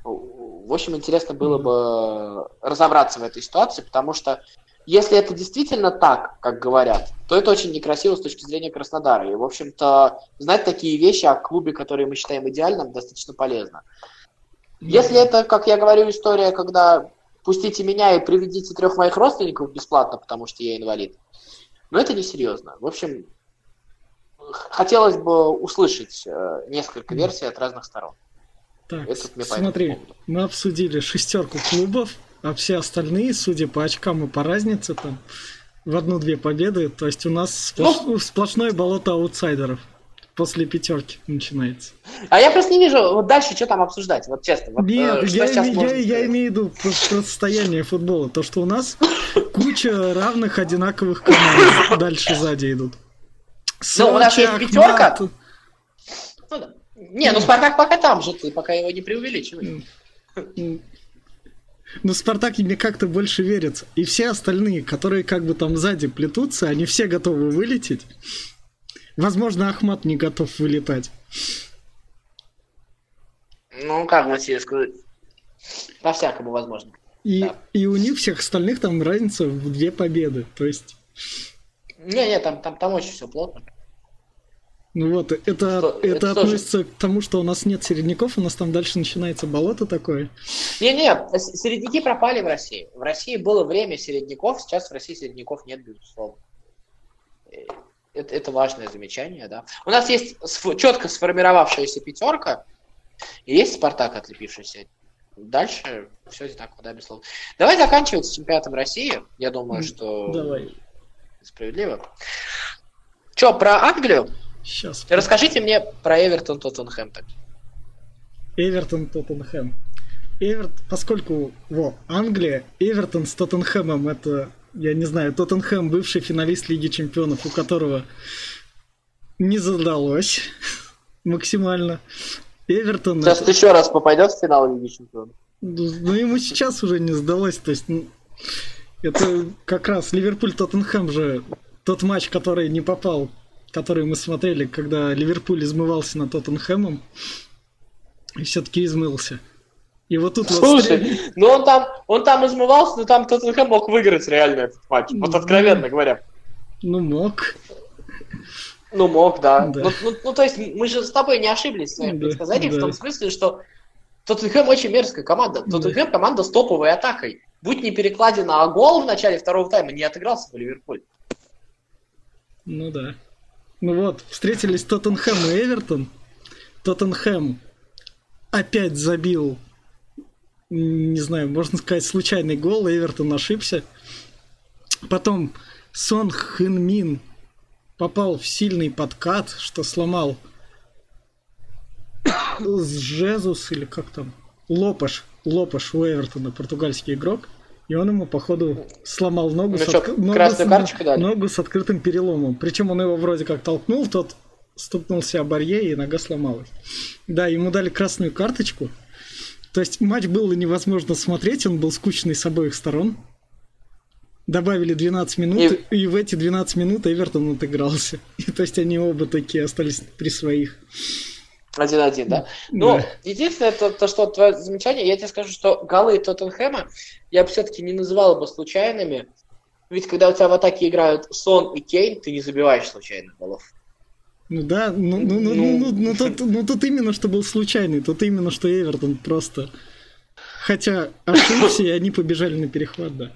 В общем, интересно было бы разобраться в этой ситуации, потому что если это действительно так, как говорят, то это очень некрасиво с точки зрения Краснодара. И, в общем-то, знать такие вещи о клубе, которые мы считаем идеальным, достаточно полезно. Если это, как я говорю, история, когда пустите меня и приведите трех моих родственников бесплатно, потому что я инвалид. Но это несерьезно. В общем, хотелось бы услышать э, несколько версий от разных сторон. Так, смотри, мы обсудили шестерку клубов, а все остальные, судя по очкам и по разнице, там в одну-две победы, то есть у нас сплош... ну, сплошное болото аутсайдеров после пятерки начинается. А я просто не вижу, вот дальше что там обсуждать, вот честно. Вот, Нет, э, я, я, я, я имею в виду состояние футбола, то, что у нас куча равных одинаковых команд дальше сзади идут. Ну, у нас есть пятерка. Ну, да. Не, ну Спартак пока там же, ты пока его не преувеличивай. Ну, Спартак мне как-то больше верится. И все остальные, которые как бы там сзади плетутся, они все готовы вылететь. Возможно, Ахмат не готов вылетать. Ну, как бы тебе сказать? По-всякому возможно. И, да. и у них всех остальных там разница в две победы. То есть. Не-не, там, там, там очень все плотно. Ну вот, это, что, это, это относится же? к тому, что у нас нет середняков, у нас там дальше начинается болото такое. Не-не, середняки пропали в России. В России было время середняков, сейчас в России середняков нет, безусловно. Это, это важное замечание, да. У нас есть четко сформировавшаяся пятерка, и есть Спартак, отлепившийся. Дальше все одинаково, да, без слов. Давай заканчивать с чемпионатом России. Я думаю, что Давай. справедливо. Че, про Англию? Сейчас. Расскажите мне про Эвертон Тоттенхэм. Эвертон Тоттенхэм. Эверт, поскольку во, Англия, Эвертон с Тоттенхэмом это я не знаю, Тоттенхэм, бывший финалист Лиги Чемпионов, у которого не задалось максимально. Эвертон... Сейчас это... еще раз попадет в финал Лиги Чемпионов. Ну, ему сейчас уже не сдалось, то есть... Ну, это как раз Ливерпуль-Тоттенхэм же тот матч, который не попал, который мы смотрели, когда Ливерпуль измывался на Тоттенхэмом, и все-таки измылся. И вот тут Слушай, вот... ну он там, он там измывался, но там Тоттенхэм мог выиграть реально этот матч. Вот откровенно говоря. Ну мог. Ну мог, да. да. Ну, ну, ну то есть мы же с тобой не ошиблись в своем да, предсказании, да. в том смысле, что Тоттенхэм очень мерзкая команда. Тоттенхэм да. команда с топовой атакой. Будь не перекладина, а гол в начале второго тайма не отыгрался бы Ливерпуль. Ну да. Ну вот, встретились Тоттенхэм и Эвертон. Тоттенхэм опять забил не знаю, можно сказать, случайный гол, Эвертон ошибся. Потом Сон Хэн Мин попал в сильный подкат, что сломал Жезус или как там, Лопаш, Лопаш у Эвертона, португальский игрок. И он ему, походу, сломал ногу, ну, с, что, ногу, с, ногу с открытым переломом. Причем он его вроде как толкнул, тот стукнулся о барьере, и нога сломалась. Да, ему дали красную карточку. То есть матч было невозможно смотреть, он был скучный с обоих сторон. Добавили 12 минут, и, и в эти 12 минут Эвертон отыгрался. И, то есть они оба такие остались при своих. 1-1, да? Ну, да. единственное, то, то, что твое замечание, я тебе скажу, что голы Тоттенхэма я бы все-таки не называл бы случайными. Ведь когда у тебя в атаке играют Сон и Кейн, ты не забиваешь случайных голов. Ну да, ну, ну, ну, ну, ну, ну, тут, ну тут именно что был случайный, тут именно что Эвертон просто. Хотя ошибся, и они побежали на перехват, да.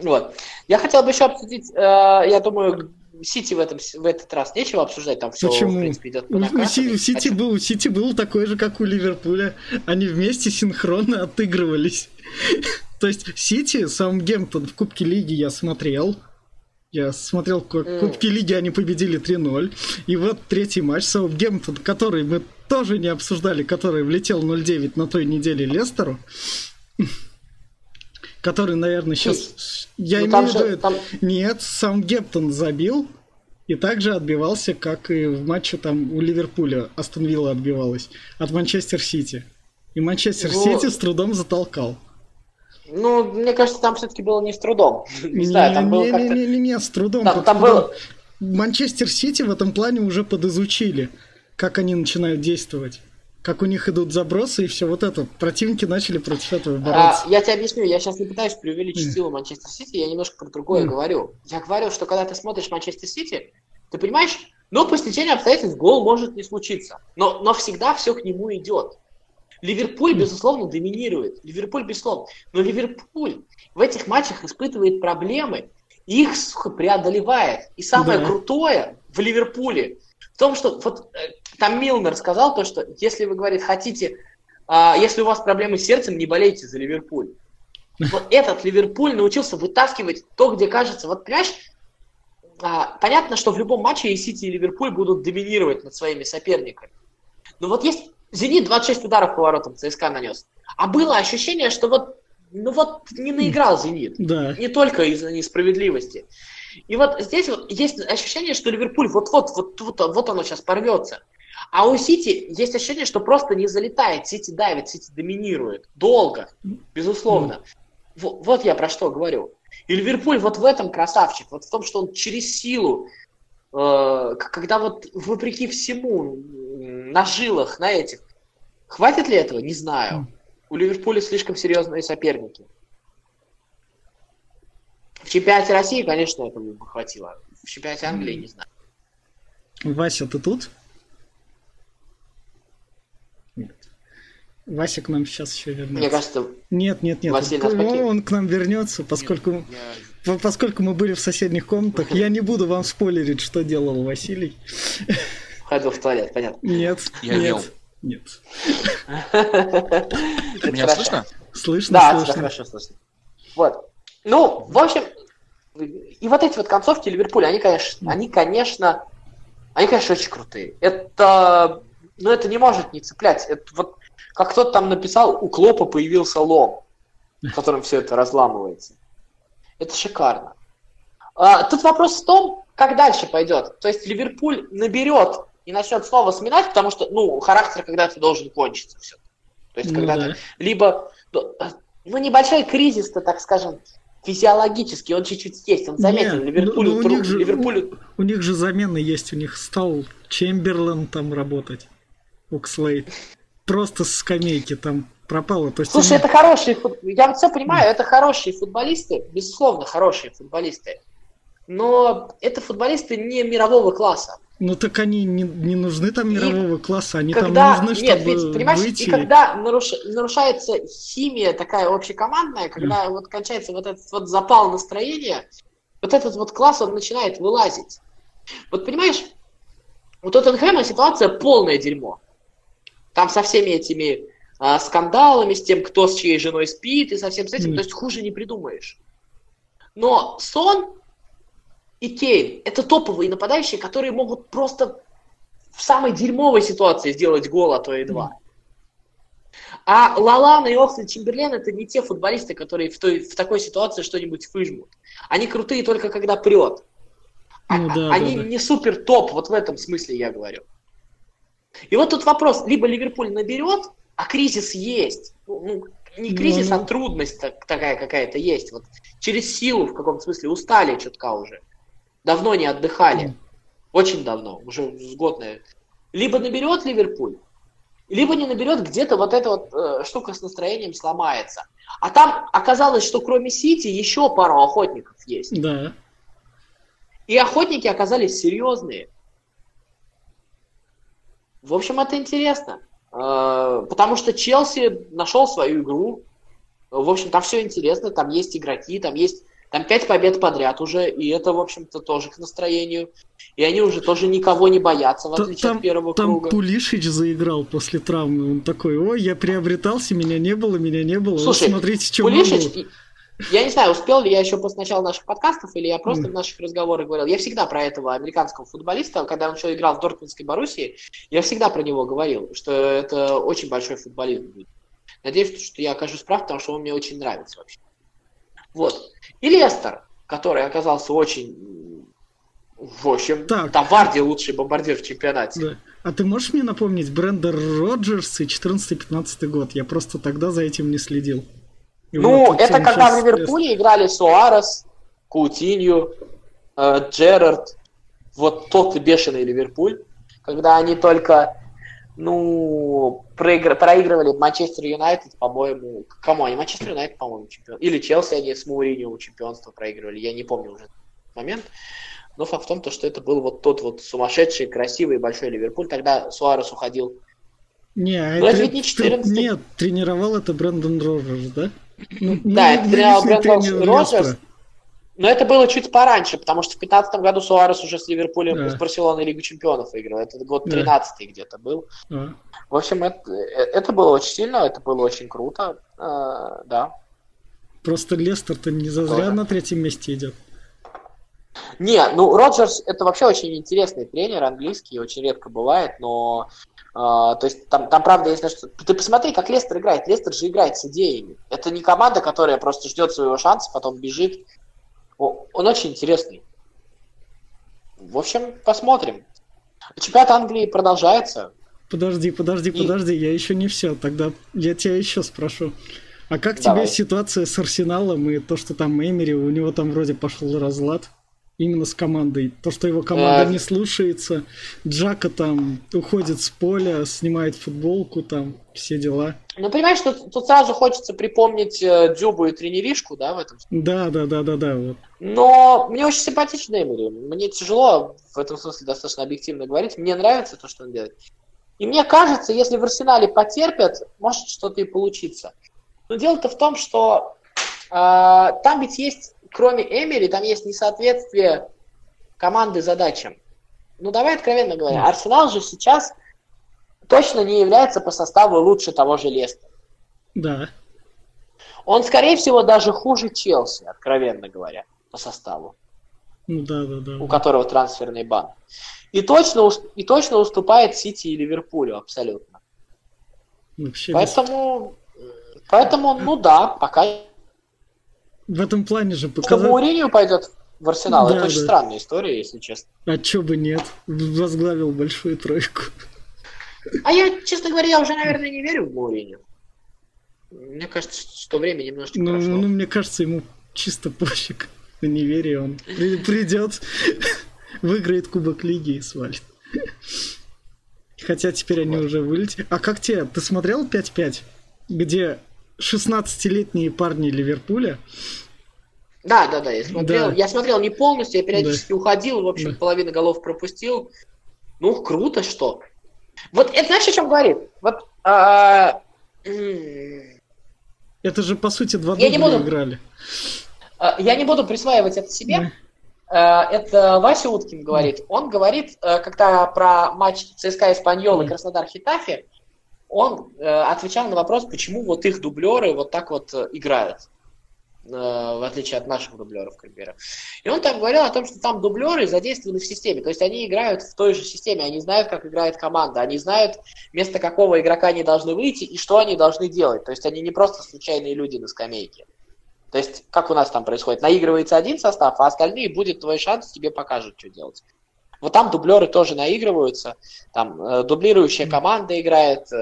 Вот. Я хотел бы еще обсудить, э, я думаю, Сити в, этом, в этот раз нечего обсуждать, там все, Почему? в принципе, идет по у, у, Сити был, у Сити был такой же, как у Ливерпуля. Они вместе синхронно отыгрывались. То есть Сити, Саутгемптон в Кубке Лиги я смотрел. Я смотрел, как в Кубке Лиги они победили 3-0. И вот третий матч Саутгемптон, который мы тоже не обсуждали, который влетел 0-9 на той неделе Лестеру который, наверное, сейчас... Я ну, имею в виду... Там... Нет, сам Гептон забил, и также отбивался, как и в матче там у Ливерпуля Астон Вилла отбивалась от Манчестер Сити. И Манчестер ну... Сити с трудом затолкал. Ну, мне кажется, там все-таки было не с трудом. Не, не знаю, там не, было как-то... Не, не, не, не, с трудом. Там, там было... Манчестер Сити в этом плане уже подизучили, как они начинают действовать как у них идут забросы и все вот это. Противники начали против этого а, бороться. А, я тебе объясню, я сейчас не пытаюсь преувеличить силу Манчестер Сити, я немножко про другое mm. говорю. Я говорю, что когда ты смотришь Манчестер Сити, ты понимаешь, ну, по стечению обстоятельств гол может не случиться, но, но всегда все к нему идет. Ливерпуль, безусловно, доминирует. Ливерпуль, безусловно. Но Ливерпуль в этих матчах испытывает проблемы, их сука, преодолевает. И самое да. крутое в Ливерпуле в том, что вот э, там Милнер сказал то, что если вы, говорит, хотите, а, если у вас проблемы с сердцем, не болейте за Ливерпуль. Вот этот Ливерпуль научился вытаскивать то, где кажется, вот понимаешь, а, понятно, что в любом матче и Сити, и Ливерпуль будут доминировать над своими соперниками. Но вот есть Зенит 26 ударов по воротам ЦСКА нанес. А было ощущение, что вот ну вот не наиграл Зенит. Да. Не только из-за несправедливости. И вот здесь вот есть ощущение, что Ливерпуль вот-вот, вот, вот, вот оно сейчас порвется. А у Сити есть ощущение, что просто не залетает. Сити давит, Сити доминирует. Долго, безусловно. Вот, вот я про что говорю. И Ливерпуль вот в этом красавчик. Вот в том, что он через силу, э, когда вот вопреки всему на жилах, на этих. Хватит ли этого? Не знаю. У Ливерпуля слишком серьезные соперники. В чемпионате России, конечно, этого бы хватило. В чемпионате Англии не знаю. Вася, ты тут? Вася к нам сейчас еще вернется. Мне кажется, нет, нет, нет. Василий он, он к нам вернется, поскольку, нет, я... поскольку мы были в соседних комнатах. Я не буду вам спойлерить, что делал Василий. Ходил в туалет, понятно. Нет, я нет, нет. Меня слышно? Слышно, да, слышно. хорошо слышно. Вот. Ну, в общем, и вот эти вот концовки Ливерпуля, они, конечно, они, конечно, они, конечно, очень крутые. Это, ну, это не может не цеплять. Это вот, как кто-то там написал, у Клопа появился лом, в котором все это разламывается. Это шикарно. А, тут вопрос в том, как дальше пойдет. То есть Ливерпуль наберет и начнет снова сминать, потому что, ну, характер когда-то должен кончиться все. То есть, ну, когда-то да. либо, ну, небольшой кризис-то, так скажем, физиологически он чуть-чуть есть, он заметил. Нет, Ливерпуль, ну, ну, у, них же, Ливерпуль... У, у них же замены есть, у них стал Чемберлен там работать, Укслейд. Просто с скамейки там пропало. То есть Слушай, они... это хорошие, фут... я вот все понимаю, это хорошие футболисты, безусловно, хорошие футболисты. Но это футболисты не мирового класса. Ну так они не, не нужны там мирового и класса, они когда, там нужны, нет, чтобы ведь, понимаешь, выйти. И когда наруш, нарушается химия такая общекомандная, когда mm. вот кончается вот этот вот запал настроения, вот этот вот класс, он начинает вылазить. Вот понимаешь, у Тоттенхэма ситуация полное дерьмо. Там со всеми этими а, скандалами, с тем, кто с чьей женой спит, и со всем с этим, mm. то есть хуже не придумаешь. Но Сон и Кейн – это топовые нападающие, которые могут просто в самой дерьмовой ситуации сделать гол, а то и два. А Лалана и Оксли Чемберлен это не те футболисты, которые в, той, в такой ситуации что-нибудь выжмут. Они крутые только когда прет. А, ну, да, они да, да. не супер топ, вот в этом смысле я говорю. И вот тут вопрос, либо Ливерпуль наберет, а кризис есть. Ну, ну не кризис, ну, а трудность такая какая-то есть. Вот через силу в каком-то смысле устали чутка уже. Давно не отдыхали. Очень давно, уже с год, наверное. Либо наберет Ливерпуль, либо не наберет, где-то вот эта вот э, штука с настроением сломается. А там оказалось, что кроме Сити еще пару охотников есть. Да. И охотники оказались серьезные. В общем, это интересно. Э, потому что Челси нашел свою игру. В общем, там все интересно, там есть игроки, там есть там пять побед подряд уже, и это, в общем-то, тоже к настроению. И они уже тоже никого не боятся, в отличие там, от первого там круга. Пулишич заиграл после травмы. Он такой, ой, я приобретался, меня не было, меня не было. Слушай, вот смотрите, что Пулишич, могу. Я не знаю, успел ли я еще после начала наших подкастов, или я просто в наших разговорах говорил. Я всегда про этого американского футболиста, когда он еще играл в Дортмундской Боруссии, я всегда про него говорил, что это очень большой футболист будет. Надеюсь, что я окажусь прав, потому что он мне очень нравится вообще. Вот. И Лестер, который оказался очень, в общем, Так. там Варди лучший бомбардир в чемпионате. Да. А ты можешь мне напомнить Бренда Роджерс и 14-15 год? Я просто тогда за этим не следил. И Ну, вот это когда в Ливерпуле играли Суарес, Каутинью, э, Джерард, вот тот бешеный Ливерпуль, когда они только, ну, проигр- проигрывали Манчестер Юнайтед, по-моему, кому они? Манчестер Юнайтед, по-моему, чемпион. Или Челси они с Мауриньо чемпионство проигрывали, я не помню уже момент. Но факт в том, то, что это был вот тот вот сумасшедший, красивый, большой Ливерпуль. Тогда Суарес уходил Не, а Ну, это это- ведь не 14. Нет, тренировал это Брэндон Роджерс, да? Ну, Да, это тренировал Брэндон Роджерс. Но это было чуть пораньше, потому что в 2015 году Суарес уже с Ливерпулем, Да. с Барселоной Лигу Чемпионов выиграл. Это год Да. 13 где-то был. А. В общем, это, это было очень сильно, это было очень круто. Э, да. Просто Лестер-то не зазря Тоже. на третьем месте идет. Не, ну Роджерс это вообще очень интересный тренер, английский, очень редко бывает, но э, то есть там, там правда есть на что. Ты посмотри, как Лестер играет. Лестер же играет с идеями. Это не команда, которая просто ждет своего шанса, потом бежит. Он очень интересный. В общем, посмотрим. Чемпионат Англии продолжается. Подожди, подожди, И- подожди, я еще не все. Тогда я тебя еще спрошу. А как Давай. тебе ситуация с Арсеналом и то, что там Эмери, у него там вроде пошел разлад именно с командой. То, что его команда Э. не слушается, Джака там уходит с поля, снимает футболку, там все дела. Ну, понимаешь, тут, тут сразу хочется припомнить э, Дзюбу и тренеришку, да, в этом Да, да, да, да, да, вот. Но мне очень симпатична Эмери. Мне тяжело в этом смысле достаточно объективно говорить. Мне нравится то, что он делает. И мне кажется, если в Арсенале потерпят, может что-то и получиться. Но дело-то в том, что э, там ведь есть, кроме Эмери, там есть несоответствие команды задачам. Ну, давай откровенно говоря. Да. Арсенал же сейчас точно не является по составу лучше того же Лестера. Да. Он, скорее всего, даже хуже Челси, откровенно говоря, по составу. Ну да, да, да. у которого трансферный бан. И точно, и точно уступает Сити и Ливерпулю абсолютно. Вообще Поэтому, поэтому, ну да, пока В этом плане же что показать... Мауриньо пойдет в Арсенал, Да, это очень да. странная история, если честно. А чё бы нет? Возглавил большую тройку. А я, честно говоря, я уже, наверное, не верю в Мауриньо. Мне кажется, что время немножечко Ну, прошло. ну, мне кажется, ему чисто пофиг. На неверие он при- придет, выиграет Кубок Лиги и свалит. Хотя теперь они уже вылетели. А как тебе? Ты смотрел 5-5? Где 16-летние парни Ливерпуля Да, да, да, я смотрел. Да. Я смотрел не полностью, я периодически уходил, в общем, Да. половину голов пропустил. Ну, круто, что. Вот это знаешь, о чем говорит? Вот а, Это же, по сути, два Я не буду- играли. а, я не буду присваивать это себе. Да. Э, Это Вася Уткин говорит. Он говорит, э, когда про матч ЦСКА Испаньол и Мгм. Краснодар Хитафи, он э, отвечал на вопрос, почему вот их дублеры вот так вот э, играют, э, в отличие от наших дублеров, к примеру. И он там говорил о том, что там дублеры задействованы в системе, то есть они играют в той же системе, они знают, как играет команда, они знают, вместо какого игрока они должны выйти и что они должны делать. То есть они не просто случайные люди на скамейке. То есть, как у нас там происходит, наигрывается один состав, а остальные будет твой шанс, тебе покажут, что делать. Вот там дублеры тоже наигрываются, там э, дублирующая команда играет э,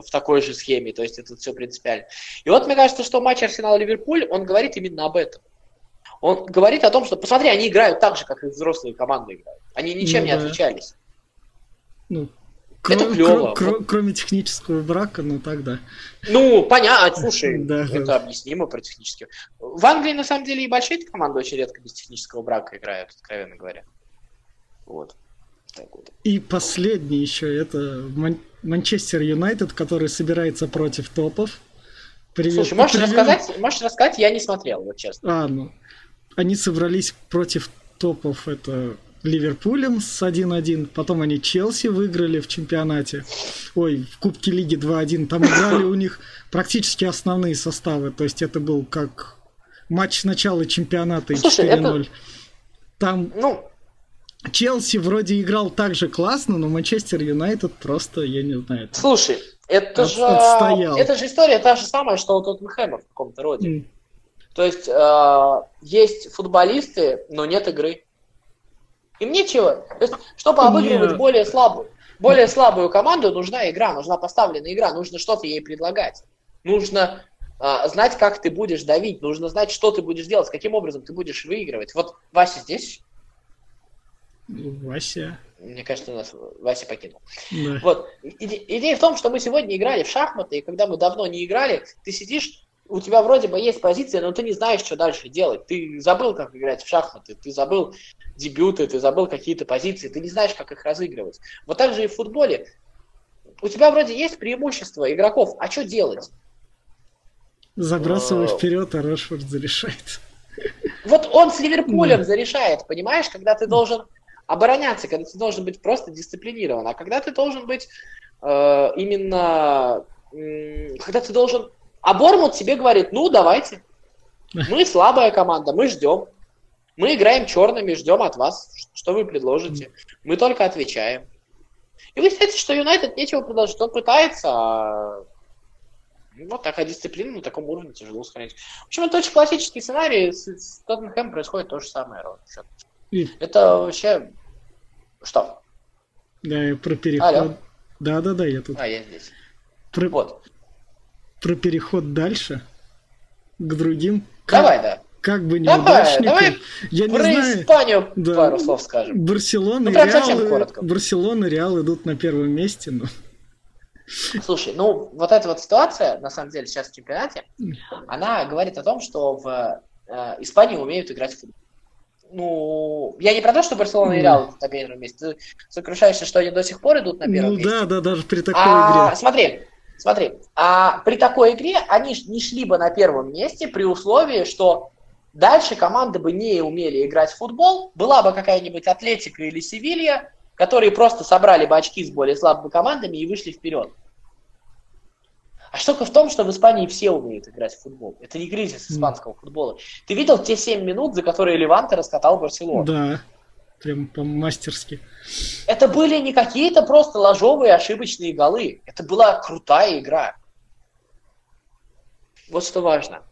в такой же схеме, то есть это все принципиально. И вот мне кажется, что матч Арсенал-Ливерпуль, он говорит именно об этом. Он говорит о том, что, посмотри, они играют так же, как и взрослые команды играют. Они ничем Ну не да. отличались. Ну, Это клево. кро- кро- кроме технического брака, ну тогда. Ну, понятно, слушай, Да, это да. объяснимо про технически. В Англии, на самом деле, и большие команды очень редко без технического брака играют, откровенно говоря. Вот. Так вот. И последний еще это Ман- Манчестер Юнайтед, который собирается против топов. Привет. Слушай, можешь привет. рассказать? Можешь рассказать? Я не смотрел, вот честно. А, ну. Они собрались против топов, это Ливерпулем с 1-1, потом они Челси выиграли в чемпионате, ой, в Кубке Лиги 2-1, там играли у них практически основные составы, то есть это был как матч начала чемпионата и Слушай, 4-0. Там Ну, Челси вроде играл так же классно, но Манчестер Юнайтед просто, я не знаю. там- слушай, это От- же... отстоял. Это же история та же самая, что у Тоттенхэма в каком-то роде. М, То есть э, есть футболисты, но нет игры. Им нечего. То есть, чтобы обыгрывать более слабую, более слабую команду, нужна игра, нужна поставленная игра, нужно что-то ей предлагать. Нужно э, знать, как ты будешь давить, нужно знать, что ты будешь делать, каким образом ты будешь выигрывать. Вот Вася здесь, Вася. мне кажется, у нас Вася покинул. Да. Вот. Иде- Идея в том, что мы сегодня играли в шахматы, и когда мы давно не играли, ты сидишь, у тебя вроде бы есть позиция, но ты не знаешь, что дальше делать. Ты забыл, как играть в шахматы, ты забыл дебюты, ты забыл какие-то позиции, ты не знаешь, как их разыгрывать. Вот так же и в футболе. У тебя вроде есть преимущество игроков, а что делать? Забрасывай Э, вперед, а Рашфорд зарешает. Вот он с Ливерпулем зарешает, понимаешь, когда ты должен обороняться, когда ты должен быть просто дисциплинирован, а когда ты должен быть э, именно, м, когда ты должен, а Бормут тебе говорит, ну давайте, мы слабая команда, мы ждем, мы играем черными, ждем от вас, что вы предложите, мы только отвечаем. И вы считаете, что Юнайтед нечего предложить, он пытается, а ну, вот такая дисциплина на таком уровне тяжело сохранить. В общем, это очень классический сценарий. С, с Тоттенхэм происходит то же самое. ровно Это вообще... Что? Да, про переход. Алло. Да, да, да, я тут. А, я здесь. Про, Вот. про переход дальше к другим. Как, Давай, да. как бы Давай, неудачникам. давай я не Про знаю. Испанию Да. пару слов скажем. Барселона Ну, и Реал. Барселона и Реал идут на первом месте, но Слушай, ну, вот эта вот ситуация, на самом деле, сейчас в чемпионате, она говорит о том, что в э, Испании умеют играть в футбол. Ну, я не про то, что Барселона и. Реал на первом месте. Ты сокрушаешься, что они до сих пор идут на первом ну месте. да, да, даже при такой А, игре. Смотри, смотри, а при такой игре они не шли бы на первом месте при условии, что дальше команды бы не умели играть в футбол, была бы какая-нибудь Атлетика или Севилья, которые просто собрали бы очки с более слабыми командами и вышли вперед. Штука в том, что в Испании все умеют играть в футбол. Это не кризис испанского футбола. Ты видел те 7 минут, за которые Леванте раскатал Барселону? Да, прям по-мастерски. Это были не какие-то просто ложовые ошибочные голы. Это была крутая игра. Вот что важно.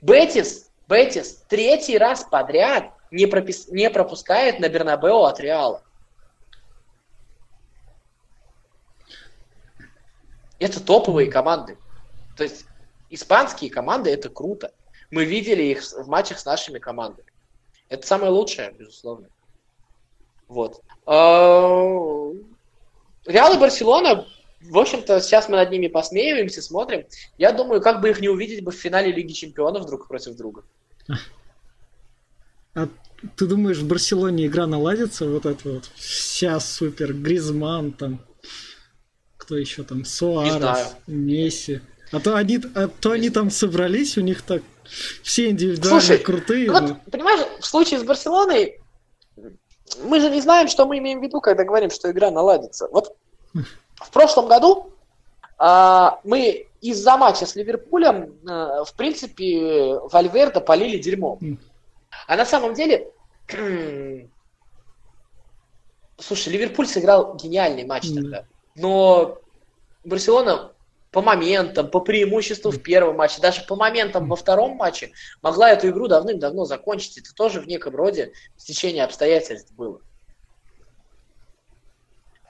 Бетис, Бетис третий раз подряд не, пропис- не пропускает на Бернабео от Реала. Это топовые команды. То есть испанские команды это круто. Мы видели их в матчах с нашими командами. Это самое лучшее, безусловно. Вот. А, Реал и Барселона, в общем-то, сейчас мы над ними посмеиваемся, смотрим. Я думаю, как бы их не увидеть бы в финале Лиги Чемпионов друг против друга. А ты думаешь, в Барселоне игра наладится? Вот это вот вся супер, Гризман там, кто еще там. Суарес, Месси. А то они, а то они там собрались, у них так все индивидуально Слушай, крутые. Вот, но- понимаешь, в случае с Барселоной мы же не знаем, что мы имеем в виду, когда говорим, что игра наладится. Вот в прошлом году а, мы из-за матча с Ливерпулем, а, в принципе, Вальверда полили дерьмом. М. А на самом деле, слушай, Ливерпуль сыграл гениальный матч тогда. Но Барселона по моментам, по преимуществу в первом матче, даже по моментам во втором матче могла эту игру давным-давно закончить. Это тоже в неком роде стечение обстоятельств было.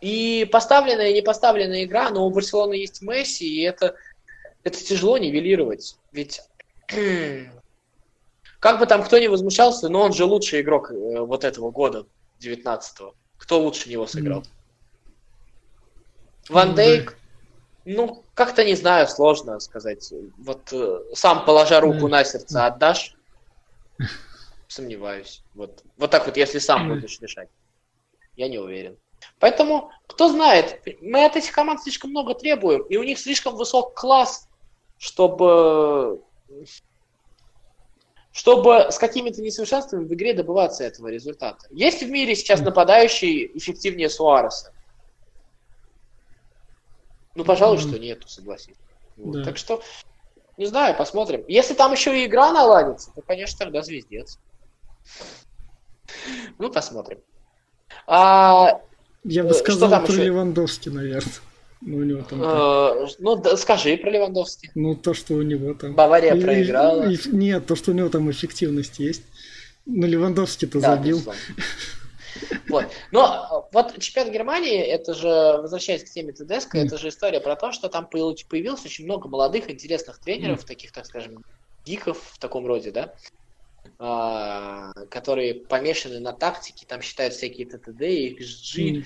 И поставленная и не поставленная игра, но у Барселоны есть Месси, и это, это тяжело нивелировать. Ведь как бы там кто ни возмущался, но он же лучший игрок э, вот этого года, 19-го. Кто лучше него сыграл? Ван Дейк, ну, как-то не знаю, сложно сказать. Вот э, сам положа руку на сердце отдашь? Сомневаюсь. Вот, вот так вот, если сам будешь решать. Я не уверен. Поэтому, кто знает, мы от этих команд слишком много требуем, и у них слишком высок класс, чтобы чтобы с какими-то несовершенствами в игре добываться этого результата. Есть в мире сейчас нападающий эффективнее Суареса? Ну, пожалуй, что нету, согласись. Вот. Да. Так что, не знаю, посмотрим. Если там еще и игра наладится, то, конечно, тогда звездец. Ну, посмотрим. А, Я бы э, сказал про еще? Левандовски, наверное. Ну, у него там... Э, ну, да, скажи про Левандовски. Ну, то, что у него там... Бавария и, проиграла. И, нет, то, что у него там эффективность есть. Ну, Левандовский-то да, забил. Вот. Но вот чемпионат Германии, это же, возвращаясь к теме ТДСК, это же история про то, что там появилось очень много молодых, интересных тренеров, таких, так скажем, гиков в таком роде, да, а, которые помешаны на тактике, там считают всякие ТТД, XG, mm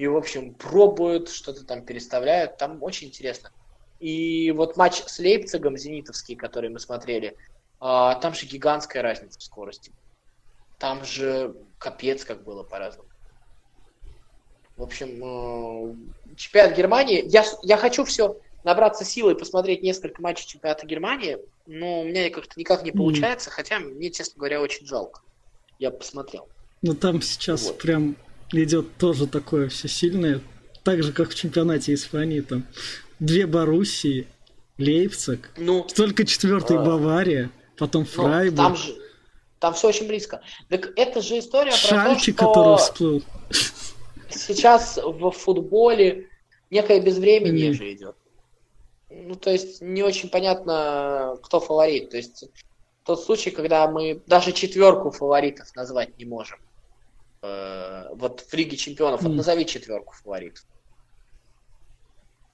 и, в общем, пробуют, что-то там переставляют. Там очень интересно. И вот матч с Лейпцигом, зенитовский, который мы смотрели, а, там же гигантская разница в скорости. Там же капец, как было по-разному. В общем, э, чемпионат Германии. Я, я хочу все набраться силы и посмотреть несколько матчей чемпионата Германии, но у меня как-то никак не получается, mm. хотя мне, честно говоря, очень жалко. Я посмотрел. Ну там сейчас вот. прям идет тоже такое все сильное, так же, как в чемпионате Испании, там две Боруссии, Лейпциг, ну, только четвертый а, Бавария, потом ну, Фрайбург. Там же, там все очень близко. Так это же история Шальки, про то, что... который всплыл. Сейчас в футболе некое безвременье mm. же идет. Ну, то есть не очень понятно, кто фаворит. То есть тот случай, когда мы даже четверку фаворитов назвать не можем. Э, вот в Лиге Чемпионов, вот назови четверку фаворитов.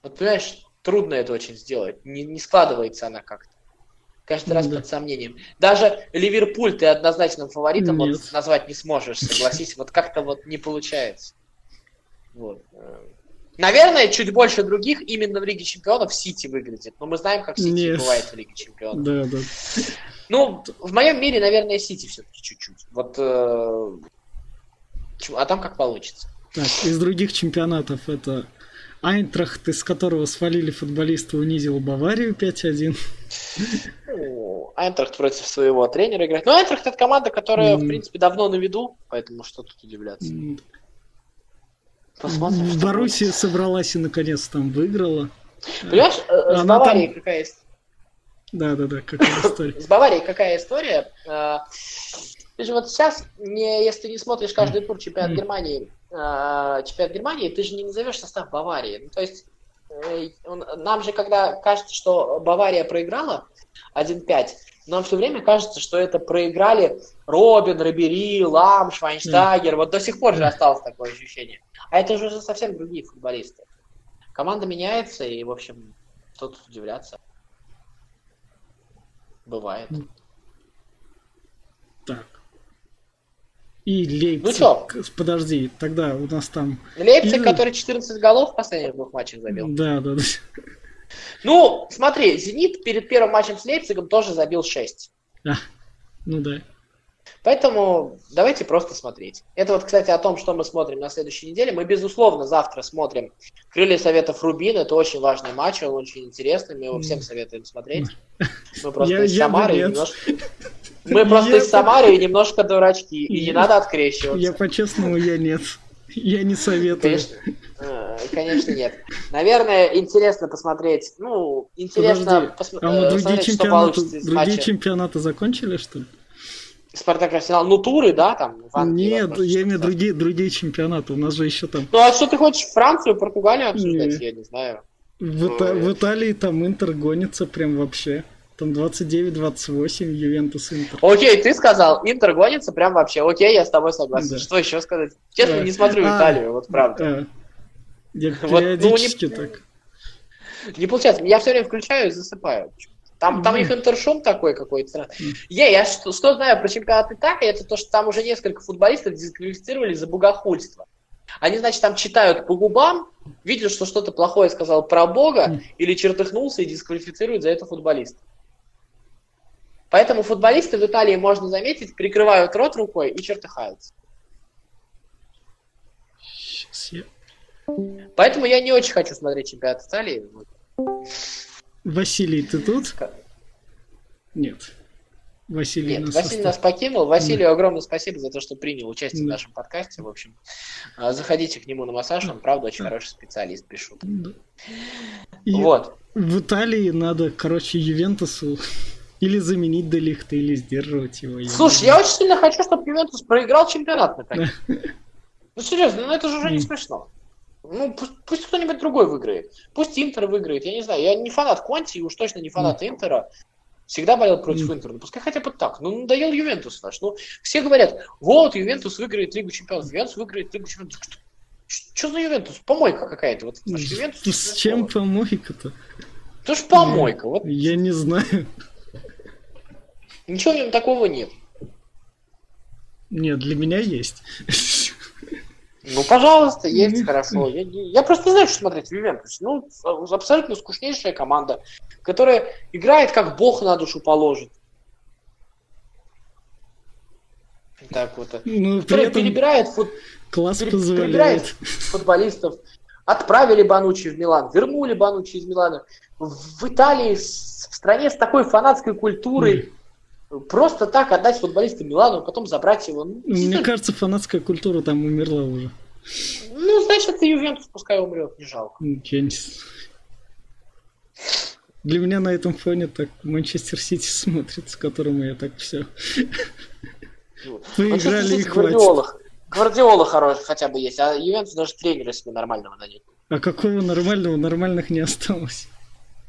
Вот понимаешь, трудно это очень сделать. Не, не складывается она как-то. Каждый раз да. под сомнением. Даже Ливерпуль ты однозначным фаворитом вот, назвать не сможешь, согласись. Вот как-то вот не получается. Вот. Наверное, чуть больше других именно в Лиге Чемпионов Сити выглядит. Но мы знаем, как Сити Нет. бывает в Лиге Чемпионов. Да, да. Ну, в моем мире, наверное, Сити все-таки чуть-чуть. Вот э, а там как получится. Так, из других чемпионатов это Айнтрахт, из которого свалили футболиста, унизил Баварию 5-1. Ну, Айнтрахт против своего тренера играет. Ну, Айнтрахт это команда, которая, mm. в принципе, давно на виду, поэтому что тут удивляться. Mm. Посмотрим. Боруссия собралась и наконец там выиграла. Понимаешь, э, с Баварией там... какая история? Да, да, да, какая история. С Баварией какая история? Э, ты же вот сейчас, не, если ты не смотришь каждый тур чемпионат Германии, э, чемпионат Германии, ты же не назовешь состав Баварии. Ну, то есть э, он, нам же, когда кажется, что Бавария проиграла 1-5, нам все время кажется, что это проиграли Робин, Рибери, Лам, Швайнштайгер. Вот до сих пор же осталось такое ощущение. А это уже совсем другие футболисты. Команда меняется, и, в общем, тут удивляться. Бывает. Так. И Лейпциг. Ну что? Подожди, тогда у нас там... Лейпциг, и... который 14 голов в последних двух матчах забил. Да, да, да. Ну, смотри, Зенит перед первым матчем с Лейпцигом тоже забил 6. А, ну да. Поэтому давайте просто смотреть. Это вот, кстати, о том, что мы смотрим на следующей неделе. Мы, безусловно, завтра смотрим «Крылья Советов Рубин». Это очень важный матч, он очень интересный. Мы его всем советуем смотреть. Мы просто я, из Самары немножко... Мы просто я... из Самары и немножко дурачки, и не надо открещиваться. Я по-честному, я нет. Я не советую. Конечно, э, конечно нет. Наверное, интересно посмотреть. Ну, интересно посмотреть, а мы другие чемпионаты, что получится из Другие матча. чемпионаты закончили, что ли? Спартак Арсенал, ну туры, да, там? Нет, я имею другие, другие чемпионаты, у нас же еще там... Ну а что ты хочешь, Францию, Португалию обсуждать, Нет. я не знаю. В, ну, Ита- в Италии там Интер гонится прям вообще. Там 29-28 Ювентус Интер. Окей, ты сказал, Интер гонится прям вообще. Окей, я с тобой согласен. Да. Что еще сказать? Честно, да. не смотрю а, Италию, вот правда. А. Я вот, периодически ну, не, так. Не получается. Я все время включаю и засыпаю. Там, mm-hmm. там их интершум такой какой-то. Mm-hmm. Я, я что, что знаю про чемпионат Италии, это то, что там уже несколько футболистов дисквалифицировали за богохульство. Они, значит, там читают по губам, видят, что что-то плохое сказал про Бога, Мгм. или чертыхнулся и дисквалифицируют за это футболиста. Поэтому футболисты в Италии, можно заметить, прикрывают рот рукой и чертыхаются. Сейчас я... Поэтому я не очень хочу смотреть чемпионат Италии. Вот. Василий, ты тут? Нет. Василий Нет, нас Василий нас покинул. Василию огромное спасибо за то, что принял участие в Да. нашем подкасте. В общем, А, заходите к нему на массаж, он правда очень хороший специалист, пишу. Да. И Вот. в Италии надо, короче, Ювентусу или заменить Делихта, или сдерживать его. Слушай, я очень сильно хочу, чтобы Ювентус проиграл чемпионат наконец. Ну серьезно, ну это же уже не смешно. Ну пусть, пусть кто-нибудь другой выиграет. Пусть Интер выиграет. Я не знаю, я не фанат Конте, уж точно не фанат Интера. Всегда болел против. Интера. Ну пускай хотя бы так. Ну надоел Ювентус наш. Ну все говорят, вот Ювентус выиграет Лигу Чемпионов. Ювентус выиграет Лигу Чемпионов. Что за Ювентус? Помойка какая-то. Вот наш Ювентус. Ну, С чем помойка-то? Это ж помойка. Вот Я не знаю. ничего в нем такого нет. Нет, для меня есть. Ну, пожалуйста, есть, Мгм. хорошо. Я, я просто не знаю, что смотреть в Ювентусе. Ну, абсолютно скучнейшая команда, которая играет, как бог на душу положит. Так вот. Ну, при этом перебирает фут- класс пере- позволяет. перебирает футболистов. Отправили Банучи в Милан, вернули Банучи из Милана. В Италии, в стране с такой фанатской культурой, просто так отдать футболиста Милану, потом забрать его. ну, Мне действительно, кажется, фанатская культура там умерла уже. Ну, значит, и Ювентус пускай умрет, не жалко. Ну, Я не... с- Для меня на этом фоне так Манчестер Сити смотрится, которому я так все. Поиграли Манчестер и хватит. Гвардиола. Хороший хотя бы есть, а Ювентус даже тренера себе нормального нанял. А какого нормального? Нормальных не осталось.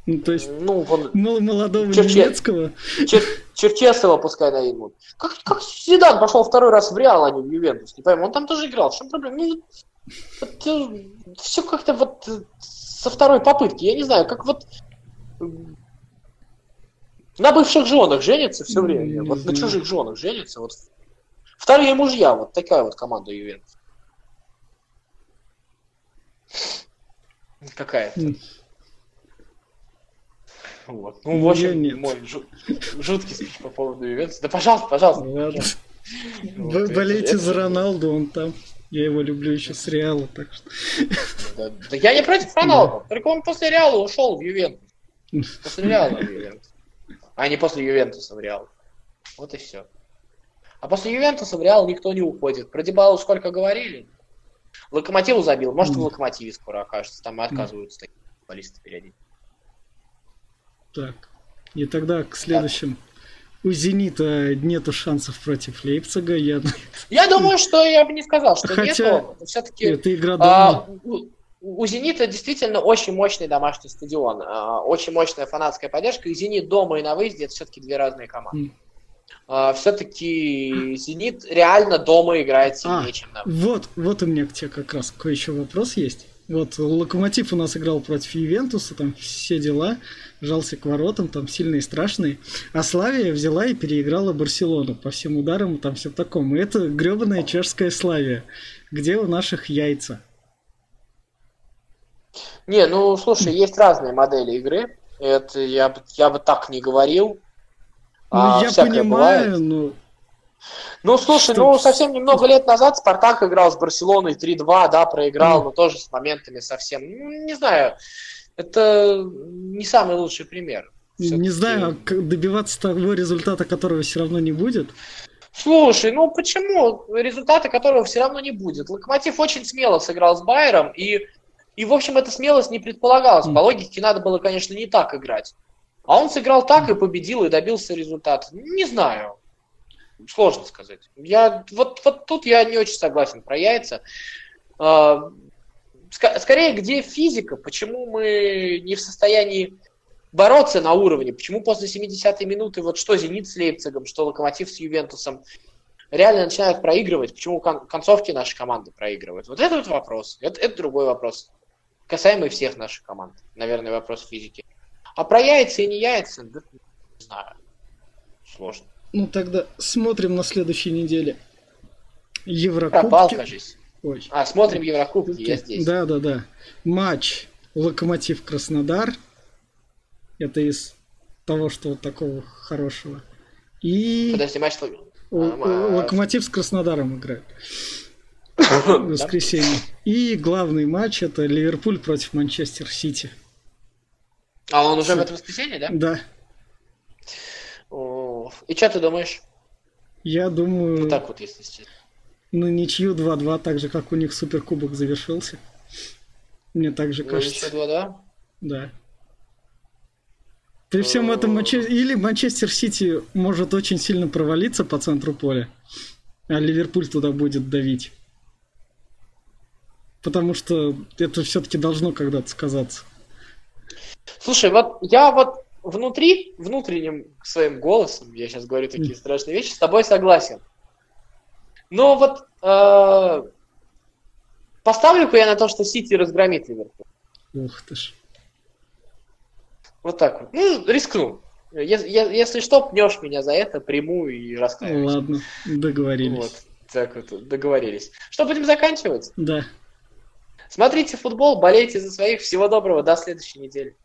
Ну, то есть, Ну, он мол- молодого Черче- немецкого. Чер- Черчесова пускай наймут. Как, как Зидан пошел второй раз в Реал, а не в Ювентус, не пойму. Он там тоже играл, в чем проблема? Ну, все как-то вот э, со второй попытки, я не знаю, как вот э, на бывших женах женятся все время, Не вот на чужих женах женятся, вот вторые мужья, вот такая вот команда Ювентус. Какая-то. Вот. Ну, Ну, в общем, нет. мой жу- жуткий спич по поводу Ювентуса. Да, пожалуйста, пожалуйста. Пожалуйста. Вот, Б- это- Болейте это- за Роналду, он там. Я его люблю еще с Реала, так что. Да, да я не против Роналду. Только он после Реала ушел в Ювентус. После Реала в Ювентус. А не после Ювентуса в Реал. Вот и все. А после Ювентуса в Реал никто не уходит. Про Дебалу сколько говорили? Локомотиву забил. Может, в. Локомотиве скоро окажется. Там и отказываются такие футболисты периодически. Так. И тогда к следующим. У Зенита нету шансов против Лейпцига. Я... Я думаю, что я бы не сказал, что Хотя нету. Все-таки Это игра А, дома. у, у «Зенита» действительно очень мощный домашний стадион, а, очень мощная фанатская поддержка. И «Зенит» дома и на выезде – это все-таки две разные команды. М. все-таки «Зенит» реально дома играет сильнее, А, чем на Вот, вот у меня к тебе как раз какой еще вопрос есть. Вот Локомотив у нас играл против Ювентуса, там все дела, жался к воротам, там сильные и страшные. А Славия взяла и переиграла Барселону по всем ударам, там все таком. И это гребаная чешская Славия. Где у наших яйца? Не, ну слушай, есть разные модели игры. Это я, я бы так не говорил. Ну, А, я понимаю, бывает. но Ну, слушай, Что- ну, совсем немного лет назад Спартак играл с Барселоной 3-2, да, проиграл, но тоже с моментами совсем. Ну, не знаю, это не самый лучший пример. не знаю, а как добиваться того результата, которого все равно не будет. Слушай, ну почему? Результата которого все равно не будет. Локомотив очень смело сыграл с Байером, и, и в общем, эта смелость не предполагалась. По логике надо было, конечно, не так играть. А он сыграл так и победил, и добился результата. Не знаю. Сложно сказать. Я, вот, вот тут я не очень согласен про яйца. Ска- Скорее, где физика? Почему мы не в состоянии бороться на уровне? Почему после 70-й минуты вот что Зенит с Лейпцигом, что Локомотив с Ювентусом реально начинают проигрывать? Почему кон- концовки нашей команды проигрывают? Вот это вот вопрос. Это, это другой вопрос. Касаемый всех наших команд. Наверное, вопрос физики. А про яйца и не яйца, да, не знаю. Сложно. Ну тогда смотрим на следующей неделе. Пропал, Еврокубки. Ой. А, смотрим Еврокубки, я здесь. Да, да, да. Матч Локомотив Краснодар. Это из того, что вот такого хорошего. И Подожди, матч... А, Локомотив с Краснодаром играет. В воскресенье. И главный матч это Ливерпуль против Манчестер Сити. А он уже в это воскресенье, да? Да. И что ты думаешь? Я думаю, Вот так вот, если честно. На ничью 2-2, так же, как у них Суперкубок завершился. Мне так же Ну, кажется. еще 2-2. Да. При всем этом Манче- или Манчестер Сити может очень сильно провалиться по центру поля, а Ливерпуль туда будет давить. Потому что это все-таки должно когда-то сказаться. Слушай, вот я вот внутри, внутренним своим голосом, я сейчас говорю такие страшные вещи, с тобой согласен. Но вот э, поставлю-ка я на то, что Сити разгромит Ливерпуль. Ух ты ж. Вот так вот. Ну, рискну. Если, если что, пнешь меня за это, приму и раскаюсь. Ладно, договорились. Вот, так вот, договорились. Что, будем заканчивать? Да. Смотрите футбол, болейте за своих. Всего доброго, до следующей недели.